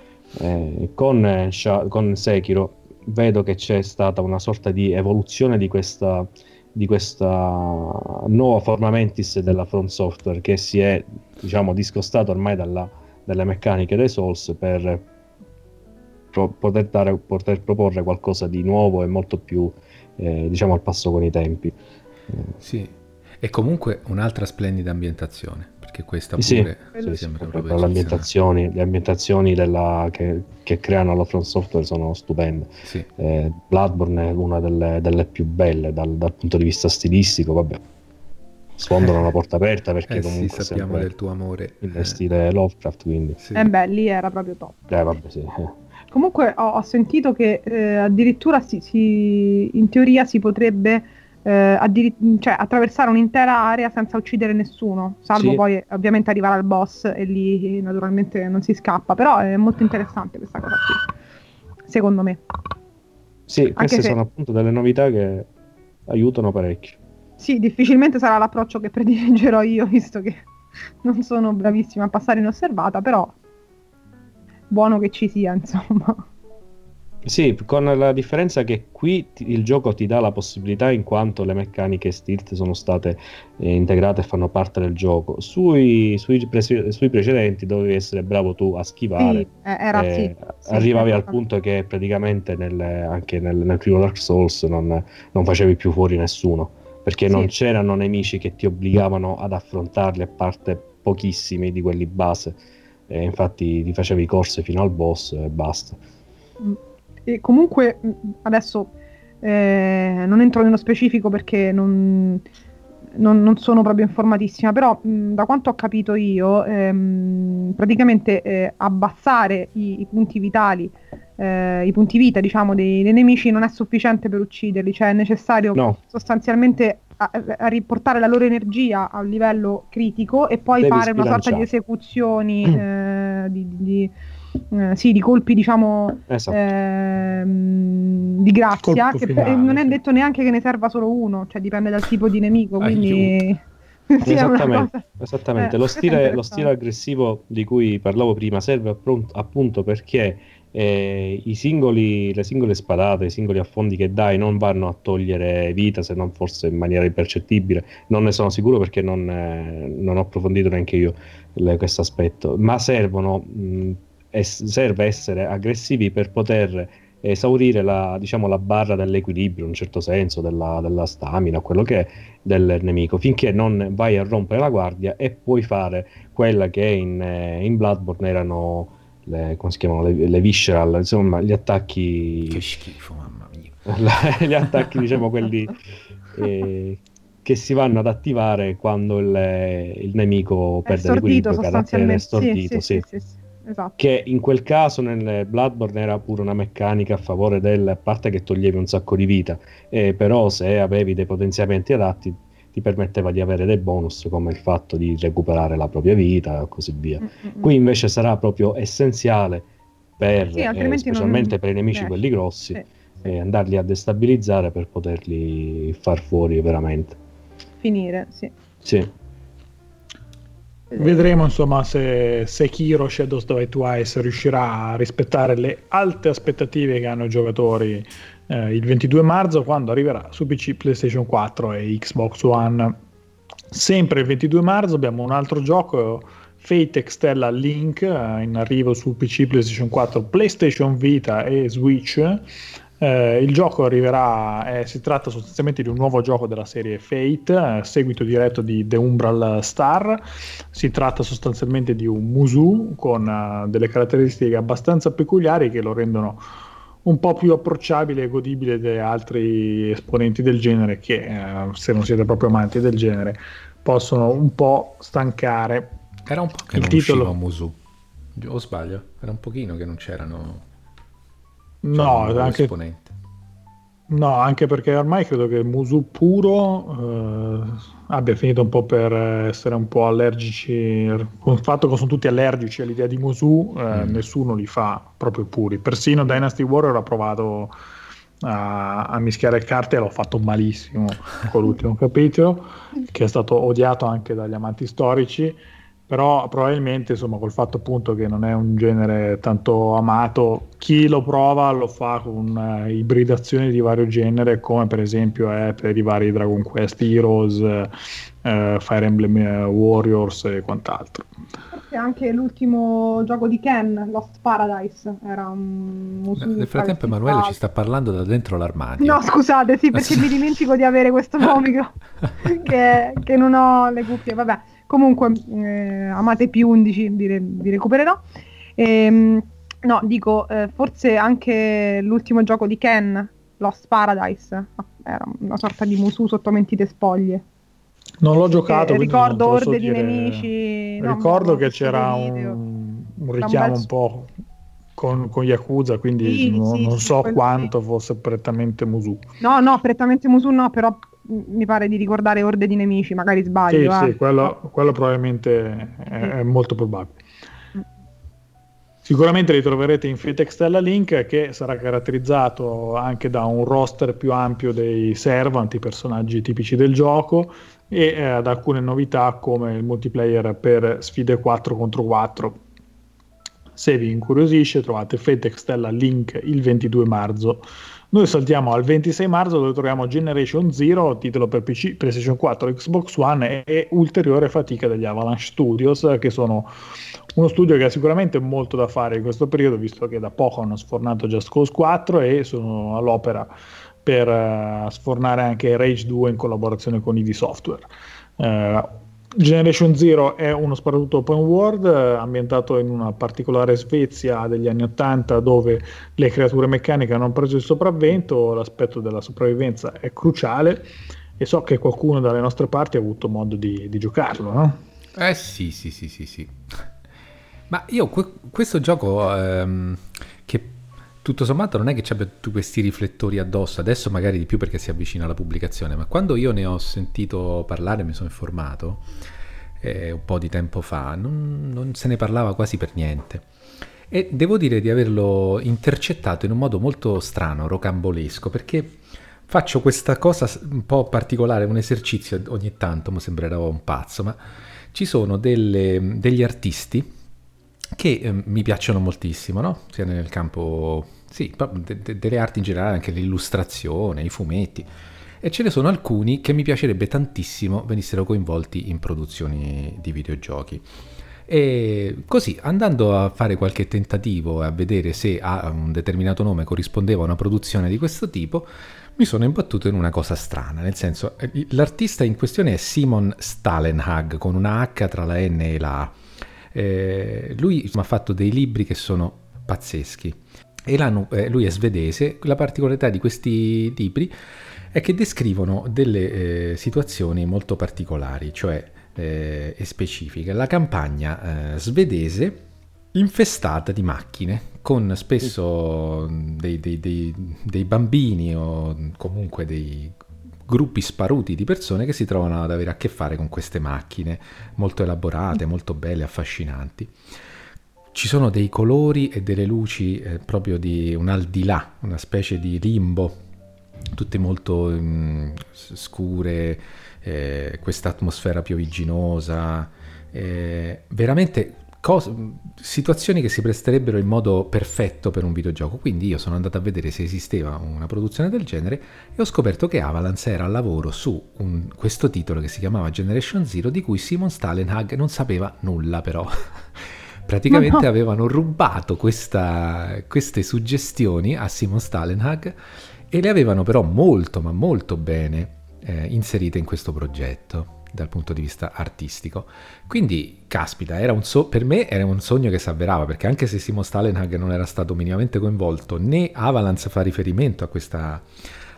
Eh, con, eh, con, Sekiro vedo che c'è stata una sorta di evoluzione di questa, di questa nuova forma mentis della Front Software che si è diciamo discostato ormai dalla, dalle meccaniche dei Souls per pro- poter, dare, poter, proporre qualcosa di nuovo e molto più eh, diciamo al passo con i tempi. Sì, e comunque un'altra splendida ambientazione, perché questa sì, pure sì, sì, sembra proprio le ambientazioni, le ambientazioni della, che, che, creano la Front Software sono stupende. Sì. Eh, Bloodborne è una delle, delle più belle dal, dal, punto di vista stilistico, vabbè. Sfondano la porta aperta perché eh comunque sì, sappiamo del tuo amore. In stile Lovecraft, quindi. Sì. Eh beh, lì era proprio top. Eh, vabbè, sì. Comunque ho, ho sentito che eh, addirittura si, si, in teoria si potrebbe eh, addir- cioè, attraversare un'intera area senza uccidere nessuno, salvo sì. poi ovviamente arrivare al boss e lì naturalmente non si scappa, però è molto interessante questa cosa qui, secondo me. Sì, queste se... sono appunto delle novità che aiutano parecchio. Sì, difficilmente sarà l'approccio che prediligerò io, visto che non sono bravissima a passare inosservata, però buono che ci sia, insomma. Sì, con la differenza che qui ti, il gioco ti dà la possibilità in quanto le meccaniche stilt sono state eh, integrate e fanno parte del gioco. Sui, sui, pre- sui, precedenti dovevi essere bravo tu a schivare. Sì, eh, era, eh, sì, arrivavi sì, al punto che praticamente nel, anche nel, nel, primo Dark Souls non, non, facevi più fuori nessuno, perché non c'erano nemici che ti obbligavano ad affrontarli a parte pochissimi di quelli base e infatti ti facevi corse fino al boss e basta. E comunque adesso eh, non entro nello specifico perché non, non, non, sono proprio informatissima, però mh, da quanto ho capito io, ehm, praticamente eh, abbassare i, i, punti vitali, eh, i punti vita diciamo dei, dei, nemici non è sufficiente per ucciderli, cioè è necessario no. sostanzialmente a, a, riportare la loro energia a un livello critico e poi Devi fare una sorta di esecuzioni eh, di, di, eh, sì, di colpi diciamo esatto. eh, di grazia che finale, non è detto neanche che ne serva solo uno cioè dipende dal tipo di nemico quindi sì, esattamente, esattamente. Eh, lo, stile, lo, stile, aggressivo di cui parlavo prima serve appunto perché eh, i singoli, le singole spadate, i singoli affondi che dai non vanno a togliere vita se non forse in maniera impercettibile, non ne sono sicuro perché non, eh, non ho approfondito neanche io questo aspetto, ma servono, mh, es- serve essere aggressivi per poter esaurire la, diciamo, la barra dell'equilibrio, in un certo senso, della, della stamina, quello che è del nemico, finché non vai a rompere la guardia e puoi fare quella che in, eh, in Bloodborne erano le, come si chiamano, le, le visceral, insomma, gli attacchi... Che schifo, mamma mia. gli attacchi, diciamo, quelli eh, che si vanno ad attivare quando il, il nemico è perde l'equilibrio, carattere stordito, sì, sì. sì esatto. che in quel caso nel Bloodborne era pure una meccanica a favore del, a parte che toglievi un sacco di vita, eh, però se avevi dei potenziamenti adatti ti permetteva di avere dei bonus come il fatto di recuperare la propria vita e così via. Mm-hmm. Qui invece sarà proprio essenziale per, sì, eh, specialmente non... per i nemici eh. quelli grossi, sì, sì. Eh, andarli a destabilizzare per poterli far fuori veramente. Finire, sì. Sì. Vedremo insomma se Sekiro Shadows Die Twice riuscirà a rispettare le alte aspettative che hanno i giocatori eh, il 22 marzo quando arriverà su PC, PlayStation 4 e Xbox One. Sempre il 22 marzo abbiamo un altro gioco, Fate Extella Link, eh, in arrivo su PC, PlayStation 4, PlayStation Vita e Switch. Eh, il gioco arriverà, eh, si tratta sostanzialmente di un nuovo gioco della serie Fate, eh, seguito diretto di The Umbral Star. Si tratta sostanzialmente di un Musu con uh, delle caratteristiche abbastanza peculiari che lo rendono un po' più approcciabile e godibile degli altri esponenti del genere che, eh, se non siete proprio amanti del genere, possono un po' stancare. Era un po' che il non titolo... Musu, o sbaglio? Era un pochino che non c'erano No, anche... Esponente. No, anche perché ormai credo che Musu puro eh, abbia finito un po' per essere un po' allergici, con il fatto che sono tutti allergici all'idea di Musu, eh, mm. nessuno li fa proprio puri. Persino Dynasty Warrior ha provato a, a mischiare carte e l'ho fatto malissimo con l'ultimo capitolo, che è stato odiato anche dagli amanti storici però probabilmente insomma col fatto appunto che non è un genere tanto amato chi lo prova lo fa con uh, ibridazioni di vario genere come per esempio è per i vari Dragon Quest Heroes uh, Fire Emblem Warriors e quant'altro. Forse anche l'ultimo gioco di Ken Lost Paradise era un nel frattempo Emanuele ci sta parlando da dentro l'armadio. No scusate sì perché mi dimentico di avere questo nuovo micro che, che non ho le cuffie vabbè Comunque, eh, amate più 11 vi, vi recupererò. Ehm, no, dico, eh, forse anche l'ultimo gioco di Ken, Lost Paradise, era una sorta di Musu sotto mentite spoglie. Non l'ho giocato. Eh, ricordo orde dire... di nemici. Ricordo no, che c'era un, un richiamo un, un po' con, con Yakuza, quindi sì, no, sì, non sì, so quanto fosse prettamente Musu. No, no, prettamente Musu no, però mi pare di ricordare orde di nemici, magari sbaglio. Sì, eh. sì, quello, quello probabilmente è, è, molto probabile. Sicuramente li troverete in Fate Extella Link che sarà caratterizzato anche da un roster più ampio dei servant, i personaggi tipici del gioco e eh, ad alcune novità come il multiplayer per sfide 4 contro 4. Se vi incuriosisce trovate Fate Extella Link il 22 marzo noi saltiamo al 26 marzo dove troviamo Generation Zero, titolo per PC, PlayStation 4, Xbox One e ulteriore fatica degli Avalanche Studios, che sono uno studio che ha sicuramente molto da fare in questo periodo, visto che da poco hanno sfornato Just Cause 4 e sono all'opera per uh, sfornare anche Rage 2 in collaborazione con ID Software. Uh, Generation Zero è uno sparatutto open world eh, ambientato in una particolare Svezia degli anni Ottanta dove le creature meccaniche hanno preso il sopravvento, l'aspetto della sopravvivenza è cruciale e so che qualcuno dalle nostre parti ha avuto modo di, di giocarlo, no? Eh sì, sì, sì, sì, sì. Ma io que- questo gioco ehm, che tutto sommato non è che ci abbia tutti questi riflettori addosso, adesso magari di più perché si avvicina alla pubblicazione, ma quando io ne ho sentito parlare, mi sono informato eh, un po' di tempo fa, non, non se ne parlava quasi per niente. E devo dire di averlo intercettato in un modo molto strano, rocambolesco, perché faccio questa cosa un po' particolare, un esercizio ogni tanto, mi sembrerà un pazzo, ma ci sono delle, degli artisti che eh, mi piacciono moltissimo, no? sia nel campo sì, de- de- delle arti in generale, anche l'illustrazione, i fumetti. E ce ne sono alcuni che mi piacerebbe tantissimo venissero coinvolti in produzioni di videogiochi. E così, andando a fare qualche tentativo e a vedere se a un determinato nome corrispondeva una produzione di questo tipo, mi sono imbattuto in una cosa strana, nel senso, eh, l'artista in questione è Simon Stalenhag, con una H tra la N e la A. Eh, lui ha fatto dei libri che sono pazzeschi e eh, lui è svedese, la particolarità di questi libri è che descrivono delle eh, situazioni molto particolari, cioè eh, e specifiche. La campagna eh, svedese infestata di macchine, con spesso dei, dei, dei, dei, bambini o comunque dei gruppi sparuti di persone che si trovano ad avere a che fare con queste macchine molto elaborate, molto belle, affascinanti ci sono dei colori e delle luci eh, proprio di un aldilà, una specie di limbo, tutte molto mh, mm, scure, eh, questa atmosfera piovigginosa, eh, veramente cose, situazioni che si presterebbero in modo perfetto per un videogioco. Quindi io sono andato a vedere se esisteva una produzione del genere e ho scoperto che Avalanche era al lavoro su un, questo titolo che si chiamava Generation Zero, di cui Simon Stalenhag non sapeva nulla però. Praticamente no. avevano rubato questa, queste suggestioni a Simon Stalenhag e le avevano però molto ma molto bene eh, inserite in questo progetto dal punto di vista artistico. Quindi, caspita, so- per me era un sogno che si avverava, perché anche se Simon Stalenhag non era stato minimamente coinvolto, né Avalanche fa riferimento a, questa,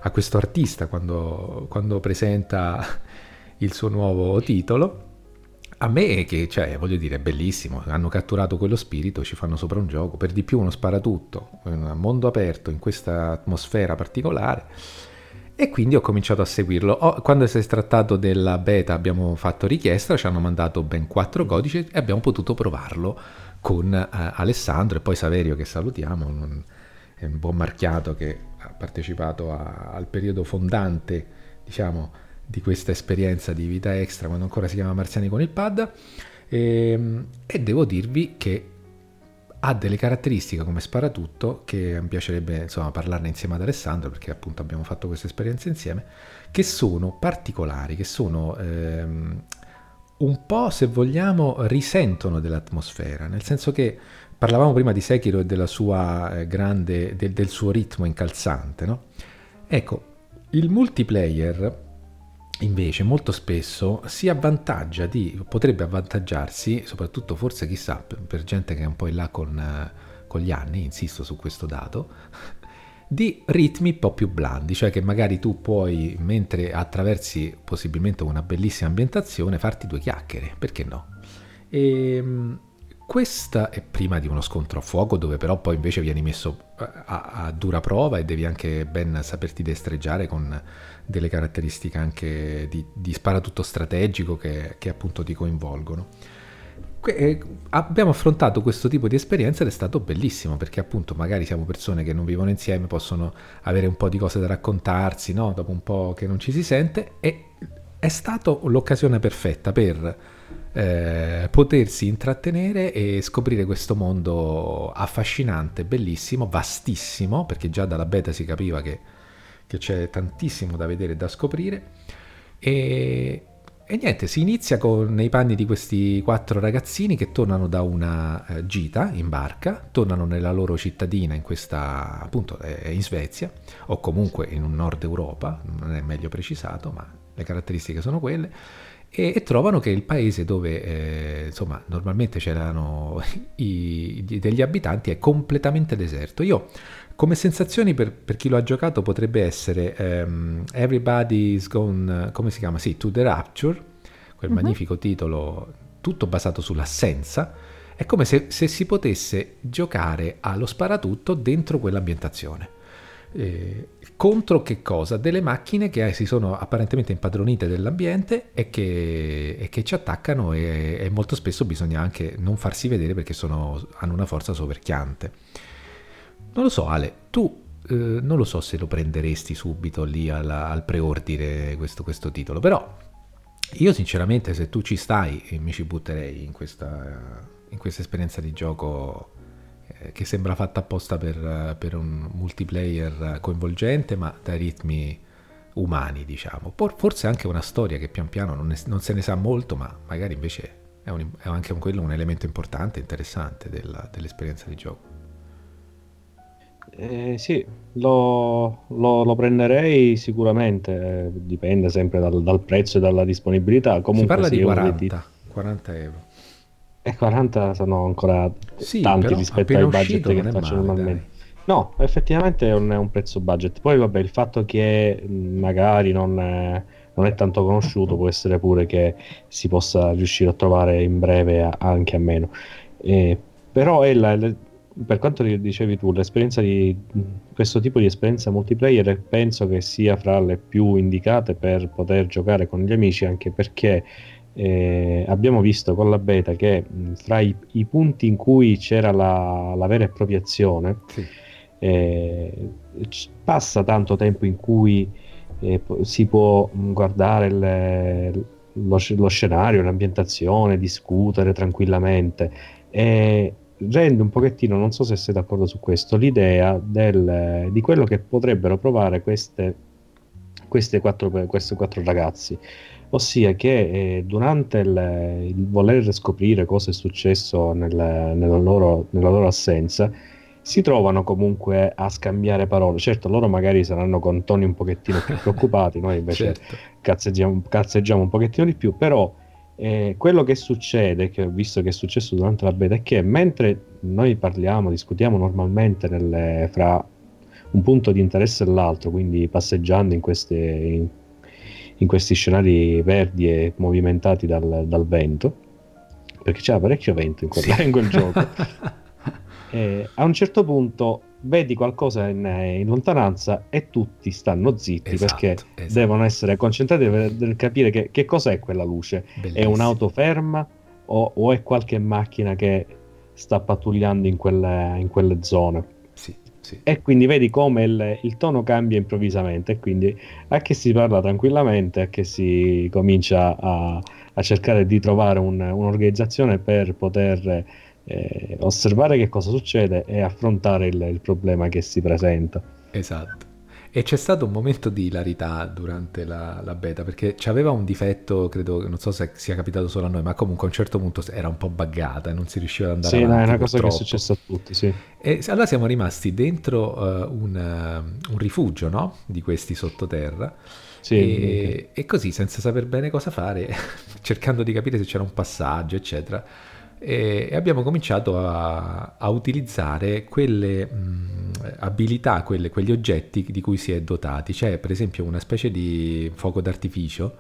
a questo artista quando, quando presenta il suo nuovo titolo, a me che, cioè, voglio dire, è bellissimo, hanno catturato quello spirito, ci fanno sopra un gioco, per di più uno sparatutto, un mondo aperto in questa atmosfera particolare. E quindi ho cominciato a seguirlo. Oh, quando si è trattato della beta abbiamo fatto richiesta, ci hanno mandato ben quattro codici e abbiamo potuto provarlo con eh, Alessandro e poi Saverio che salutiamo, un, un buon marchiato che ha partecipato a, al periodo fondante, diciamo, di questa esperienza di vita extra quando ancora si chiama Marziani con il pad e, ehm, e devo dirvi che ha delle caratteristiche come sparatutto che mi piacerebbe insomma parlarne insieme ad Alessandro perché appunto abbiamo fatto questa esperienza insieme che sono particolari che sono ehm, un po' se vogliamo risentono dell'atmosfera nel senso che parlavamo prima di Sekiro e della sua eh, grande del, del suo ritmo incalzante no? ecco il multiplayer invece molto spesso si avvantaggia di, potrebbe avvantaggiarsi, soprattutto forse chissà, per, gente che è un po' in là con, con gli anni, insisto su questo dato, di ritmi un po' più blandi, cioè che magari tu puoi, mentre attraversi possibilmente una bellissima ambientazione, farti due chiacchiere, perché no? E ehm, questa è prima di uno scontro a fuoco dove però poi invece vieni messo a, a dura prova e devi anche ben saperti destreggiare con delle caratteristiche anche di, di sparatutto strategico che, che, appunto ti coinvolgono. Que- eh, abbiamo affrontato questo tipo di esperienza ed è stato bellissimo perché appunto magari siamo persone che non vivono insieme, possono avere un po' di cose da raccontarsi, no? dopo un po' che non ci si sente e è stata l'occasione perfetta per eh, potersi intrattenere e scoprire questo mondo affascinante, bellissimo, vastissimo, perché già dalla beta si capiva che, che c'è tantissimo da vedere e da scoprire. E, e, niente, si inizia con, nei panni di questi quattro ragazzini che tornano da una eh, gita in barca, tornano nella loro cittadina in questa, appunto, è in Svezia, o comunque in un nord Europa, non è meglio precisato, ma le caratteristiche sono quelle e, e trovano che il paese dove eh, insomma normalmente c'erano i, degli abitanti è completamente deserto. Io come sensazioni per, per chi lo ha giocato potrebbe essere um, Everybody's Gone, come si chiama? Sì, To The Rapture, quel uh-huh. magnifico titolo, tutto basato sull'assenza. È come se, se si potesse giocare allo sparatutto dentro quell'ambientazione. Eh, contro che cosa? Delle macchine che si sono apparentemente impadronite dell'ambiente e che, e che ci attaccano e, e, molto spesso bisogna anche non farsi vedere perché sono, hanno una forza soverchiante. Non lo so Ale, tu eh, non lo so se lo prenderesti subito lì alla, al preordine questo, questo titolo, però io sinceramente se tu ci stai mi ci butterei in questa, in questa esperienza di gioco eh, che sembra fatta apposta per, per, un multiplayer coinvolgente, ma dai ritmi umani, diciamo. Forse anche una storia che pian piano non, ne, non se ne sa molto, ma magari invece è, un, è anche un, quello un elemento importante, interessante della, dell'esperienza di gioco. Eh, sì, lo, lo, lo, prenderei sicuramente, eh, dipende sempre dal, dal, prezzo e dalla disponibilità. Comunque, si parla di 40, 40 euro. E 40 sono ancora sì, tanti rispetto ai budget che faccio male, normalmente. Dai. No, effettivamente è un, è un, prezzo budget. Poi vabbè, il fatto che magari non è, non è, tanto conosciuto può essere pure che si possa riuscire a trovare in breve a, anche a meno. Eh, però è la, per quanto dicevi tu, l'esperienza di questo tipo di esperienza multiplayer penso che sia fra le più indicate per poter giocare con gli amici, anche perché eh, abbiamo visto con la beta che mh, fra i, i, punti in cui c'era la, la vera appropriazione sì. eh, passa tanto tempo in cui eh, si può guardare le, lo, lo, scenario, l'ambientazione, discutere tranquillamente e rende un pochettino, non so se sei d'accordo su questo, l'idea del, di quello che potrebbero provare queste, queste, quattro, questi quattro ragazzi ossia che eh, durante il, il, voler scoprire cosa è successo nel, nella, loro, nella, loro, assenza si trovano comunque a scambiare parole. Certo, loro magari saranno con toni un pochettino più preoccupati, noi invece certo. cazzeggiamo, cazzeggiamo, un pochettino di più, però eh, quello che succede, che ho visto che è successo durante la beta, è che mentre noi parliamo, discutiamo normalmente nelle, fra un punto di interesse e l'altro, quindi passeggiando in queste, in in questi scenari verdi e movimentati dal, dal vento, perché c'era parecchio vento in, quella, sì. in quel gioco. e a un certo punto vedi qualcosa in, in, lontananza e tutti stanno zitti esatto, perché esatto. devono essere concentrati per, per capire che, che cos'è quella luce. Bellissimo. È un'auto ferma o, o, è qualche macchina che sta pattugliando in quelle, in quelle zone? Sì, sì. E quindi vedi come il, il, tono cambia improvvisamente e quindi a che si parla tranquillamente, a che si comincia a, a cercare di trovare un, un'organizzazione per poter eh, osservare che cosa succede e affrontare il, il problema che si presenta. Esatto. E c'è stato un momento di hilarità durante la, la beta perché aveva un difetto, credo, non so se sia capitato solo a noi, ma comunque a un certo punto era un po' buggata e non si riusciva ad andare sì, avanti. Sì, è una cosa che è successa a tutti, sì. E allora siamo rimasti dentro uh, un, uh, un, rifugio, no? Di questi sottoterra. Sì, e, e così, senza saper bene cosa fare, cercando di capire se c'era un passaggio, eccetera e abbiamo cominciato a, a utilizzare quelle mh, abilità, quelle, quegli oggetti di cui si è dotati. C'è per esempio una specie di fuoco d'artificio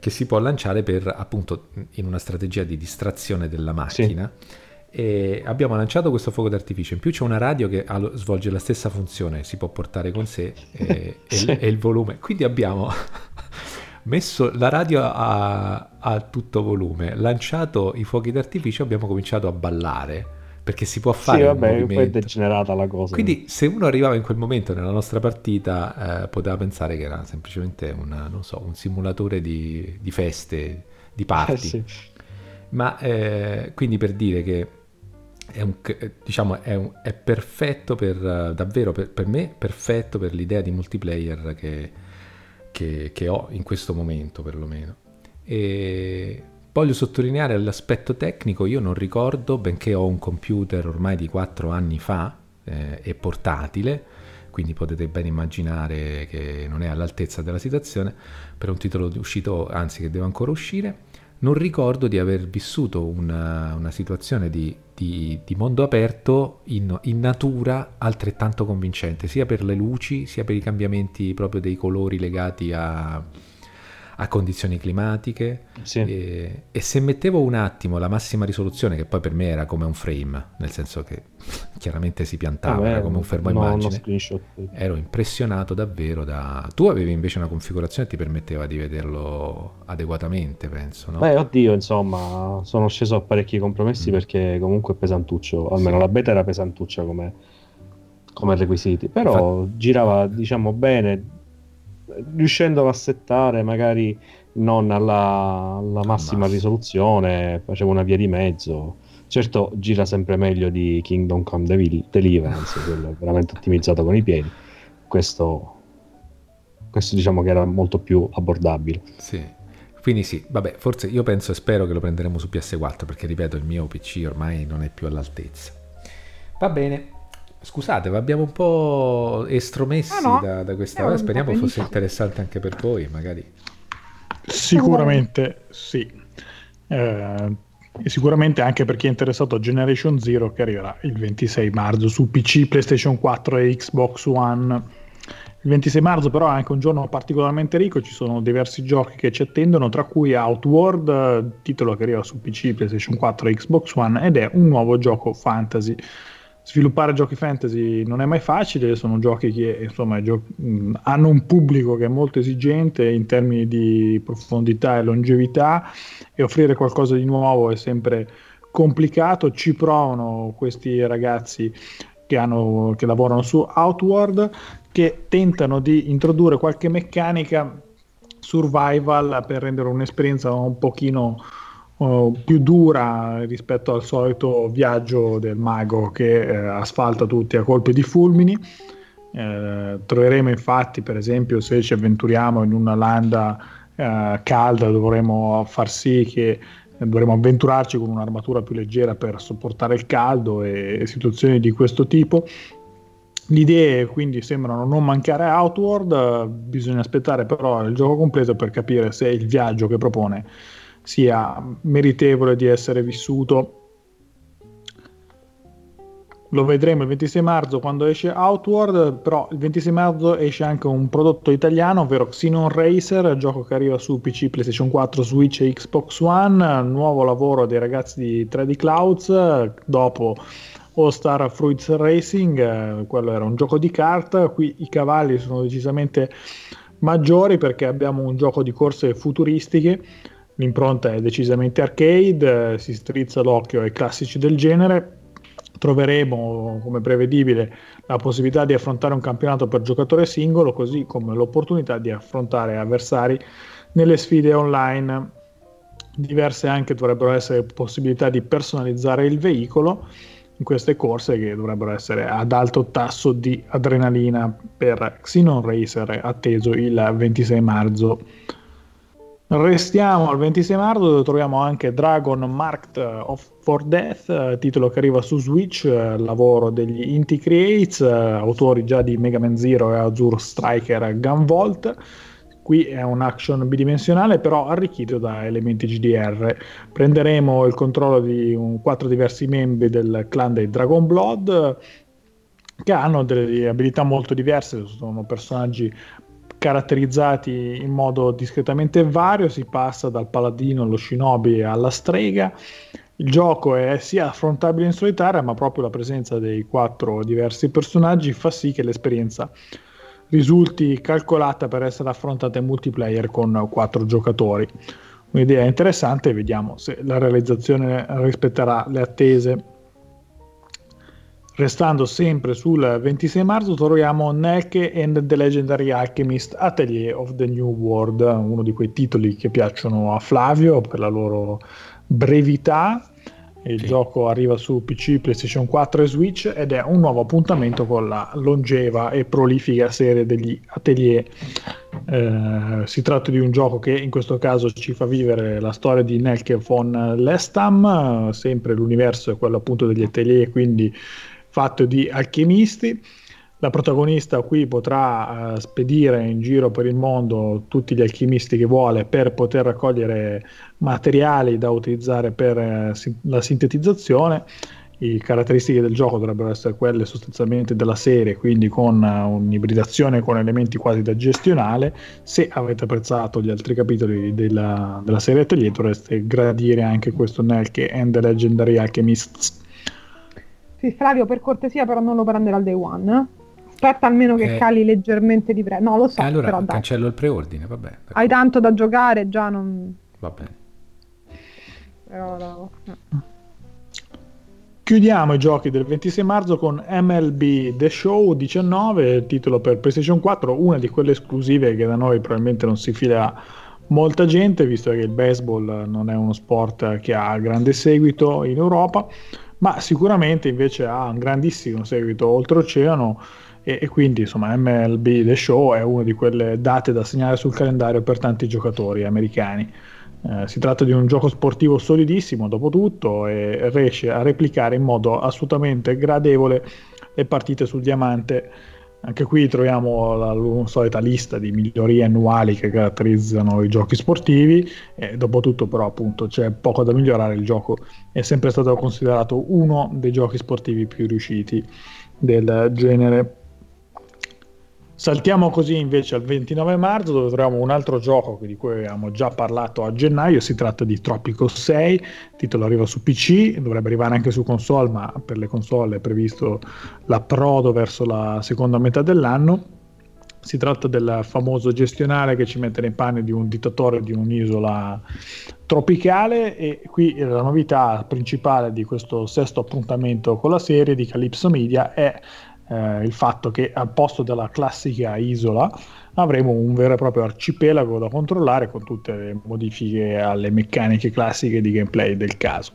che si può lanciare per appunto in una strategia di distrazione della macchina. Sì. E abbiamo lanciato questo fuoco d'artificio. In più c'è una radio che ha, svolge la stessa funzione, si può portare con sé e, sì. e, e il volume. Quindi abbiamo messo la radio a, a, tutto volume, lanciato i fuochi d'artificio, abbiamo cominciato a ballare perché si può fare. Sì, vabbè, poi è degenerata la cosa. Quindi, se uno arrivava in quel momento nella nostra partita, eh, poteva pensare che era semplicemente una, so, un simulatore di, di, feste, di party. Eh, sì. Ma eh, quindi per dire che è, un, diciamo, è, un, è perfetto per davvero per, per me, perfetto per l'idea di multiplayer che che, che ho in questo momento perlomeno. E voglio sottolineare l'aspetto tecnico, io non ricordo, benché ho un computer ormai di 4 anni fa eh, e portatile, quindi potete ben immaginare che non è all'altezza della situazione, per un titolo uscito, anzi che deve ancora uscire, non ricordo di aver vissuto una, una situazione di, di, di, mondo aperto in, in, natura altrettanto convincente, sia per le luci, sia per i cambiamenti proprio dei colori legati a, a condizioni climatiche sì. e, e, se mettevo un attimo la massima risoluzione che poi per me era come un frame nel senso che chiaramente si piantava ah, come un fermo no, immagine ero impressionato davvero da tu avevi invece una configurazione che ti permetteva di vederlo adeguatamente penso no? beh oddio insomma sono sceso a parecchi compromessi mm. perché comunque è pesantuccio almeno sì. la beta era pesantuccia come come requisiti però Infatti... girava diciamo bene riuscendo a settare magari non alla, alla massima risoluzione, facevo una via di mezzo. Certo, gira sempre meglio di Kingdom Come Deliverance, quello è veramente ottimizzato con i piedi. Questo, questo diciamo che era molto più abbordabile. Sì. Quindi sì, vabbè, forse io penso e spero che lo prenderemo su PS4 perché ripeto il mio PC ormai non è più all'altezza. Va bene, Scusate, vi abbiamo un po' estromessi ah, no. da, da, questa. Eh, speriamo fosse interessante anche per voi, magari. Sicuramente sì. Eh, sicuramente anche per chi è interessato a Generation Zero che arriverà il 26 marzo su PC, PlayStation 4 e Xbox One. Il 26 marzo però è anche un giorno particolarmente ricco, ci sono diversi giochi che ci attendono, tra cui Outward, titolo che arriva su PC, PlayStation 4 e Xbox One ed è un nuovo gioco fantasy sviluppare giochi fantasy non è mai facile, sono giochi che insomma, gio- hanno un pubblico che è molto esigente in termini di profondità e longevità e offrire qualcosa di nuovo è sempre complicato, ci provano questi ragazzi che, hanno, che lavorano su Outward che tentano di introdurre qualche meccanica survival per rendere un'esperienza un pochino più dura rispetto al solito viaggio del mago che eh, asfalta tutti a colpi di fulmini. Eh, troveremo infatti, per esempio, se ci avventuriamo in una landa eh, calda, dovremo far sì che dovremo avventurarci con un'armatura più leggera per sopportare il caldo e, e situazioni di questo tipo. Le idee quindi sembrano non mancare Outward, bisogna aspettare però il gioco completo per capire se il viaggio che propone sia meritevole di essere vissuto. Lo vedremo il 26 marzo quando esce Outward, però il 26 marzo esce anche un prodotto italiano, ovvero Xenon Racer, gioco che arriva su PC, PlayStation 4, Switch e Xbox One, nuovo lavoro dei ragazzi di 3D Clouds, dopo All Star Fruits Racing, quello era un gioco di carta, qui i cavalli sono decisamente maggiori perché abbiamo un gioco di corse futuristiche, l'impronta è decisamente arcade, si strizza l'occhio ai classici del genere, troveremo come prevedibile la possibilità di affrontare un campionato per giocatore singolo, così come l'opportunità di affrontare avversari nelle sfide online. Diverse anche dovrebbero essere possibilità di personalizzare il veicolo in queste corse che dovrebbero essere ad alto tasso di adrenalina per Xenon Racer atteso il 26 marzo Restiamo al 26 marzo dove troviamo anche Dragon Marked of for Death, titolo che arriva su Switch, lavoro degli Inti Creates, autori già di Mega Man Zero e Azure Striker Gunvolt. Qui è un action bidimensionale però arricchito da elementi GDR. Prenderemo il controllo di un, quattro diversi membri del clan dei Dragon Blood che hanno delle abilità molto diverse, sono personaggi caratterizzati in modo discretamente vario, si passa dal paladino allo shinobi alla strega. Il gioco è sia affrontabile in solitaria, ma proprio la presenza dei quattro diversi personaggi fa sì che l'esperienza risulti calcolata per essere affrontata in multiplayer con quattro giocatori. Un'idea interessante, vediamo se la realizzazione rispetterà le attese Restando sempre sul 26 marzo troviamo Nelke and the Legendary Alchemist Atelier of the New World, uno di quei titoli che piacciono a Flavio per la loro brevità. Il sì. gioco arriva su PC, PlayStation 4 e Switch ed è un nuovo appuntamento con la longeva e prolifica serie degli Atelier. Eh, si tratta di un gioco che in questo caso ci fa vivere la storia di Nelke von Lestam, sempre l'universo è quello appunto degli Atelier, quindi fatto di alchimisti. La protagonista qui potrà uh, spedire in giro per il mondo tutti gli alchimisti che vuole per poter raccogliere materiali da utilizzare per uh, la sintetizzazione. Le caratteristiche del gioco dovrebbero essere quelle sostanzialmente della serie, quindi con uh, un'ibridazione con elementi quasi da gestionale. Se avete apprezzato gli altri capitoli della, della serie Atelier dovreste gradire anche questo Nelke and the Legendary Alchemists sì, Flavio, per cortesia, però non lo prendere al day one. Aspetta almeno che eh, cali leggermente di prezzo. No, lo so. Eh, allora però, cancello il preordine, vabbè. D'accordo. Hai tanto da giocare, già non. Va bene. Però, no. Chiudiamo i giochi del 26 marzo con MLB The Show 19, titolo per PlayStation 4, una di quelle esclusive che da noi probabilmente non si fila molta gente, visto che il baseball non è uno sport che ha grande seguito in Europa ma sicuramente invece ha un grandissimo seguito oltreoceano e, e quindi insomma MLB The Show è una di quelle date da segnare sul calendario per tanti giocatori americani. Eh, si tratta di un gioco sportivo solidissimo dopo tutto e riesce a replicare in modo assolutamente gradevole le partite sul diamante anche qui troviamo la, la solita lista di migliorie annuali che caratterizzano i giochi sportivi e dopo tutto però appunto c'è poco da migliorare, il gioco è sempre stato considerato uno dei giochi sportivi più riusciti del genere. Saltiamo così invece al 29 marzo dove troviamo un altro gioco di cui abbiamo già parlato a gennaio, si tratta di Tropico 6, il titolo arriva su PC, dovrebbe arrivare anche su console, ma per le console è previsto l'approdo verso la seconda metà dell'anno. Si tratta del famoso gestionale che ci mette nei panni di un dittatore di un'isola tropicale e qui la novità principale di questo sesto appuntamento con la serie di Calypso Media è eh, il fatto che al posto della classica isola avremo un vero e proprio arcipelago da controllare con tutte le modifiche alle meccaniche classiche di gameplay del caso.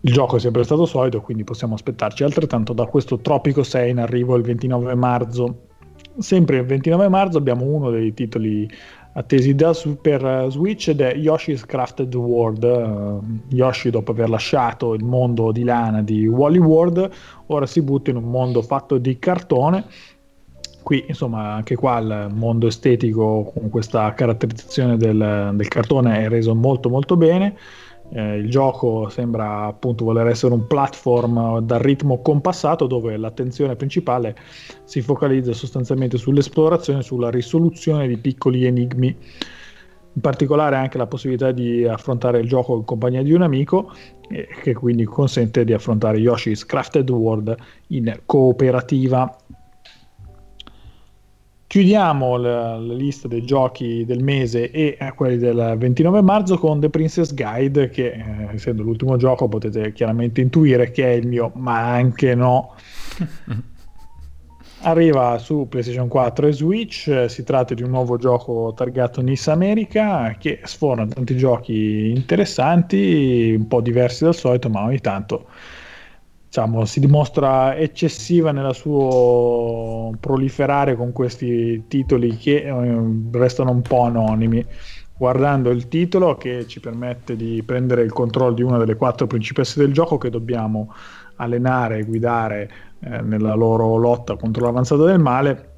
Il gioco è sempre stato solido, quindi possiamo aspettarci altrettanto da questo Tropico 6 in arrivo il 29 marzo. Sempre il 29 marzo abbiamo uno dei titoli attesi da Super eh, Switch ed è Yoshi's Crafted World. Uh, Yoshi, dopo aver lasciato il mondo di lana di Wally World, ora si butta in un mondo fatto di cartone. Qui, insomma, anche qua il mondo estetico con questa caratterizzazione del, del cartone è reso molto molto bene. Eh, il gioco sembra appunto voler essere un platform dal ritmo compassato dove l'attenzione principale si focalizza sostanzialmente sull'esplorazione, sulla risoluzione di piccoli enigmi. In particolare anche la possibilità di affrontare il gioco in compagnia di un amico, eh, che quindi consente di affrontare Yoshi's Crafted World in cooperativa Chiudiamo la, la, lista dei giochi del mese e eh, quelli del 29 marzo con The Princess Guide, che eh, essendo l'ultimo gioco potete chiaramente intuire che è il mio, ma anche no. Arriva su PlayStation 4 e Switch, si tratta di un nuovo gioco targato Nice America che sforna tanti giochi interessanti, un po' diversi dal solito, ma ogni tanto diciamo, si dimostra eccessiva nel suo proliferare con questi titoli che eh, restano un po' anonimi. Guardando il titolo che ci permette di prendere il controllo di una delle quattro principesse del gioco che dobbiamo allenare e guidare eh, nella loro lotta contro l'avanzata del male,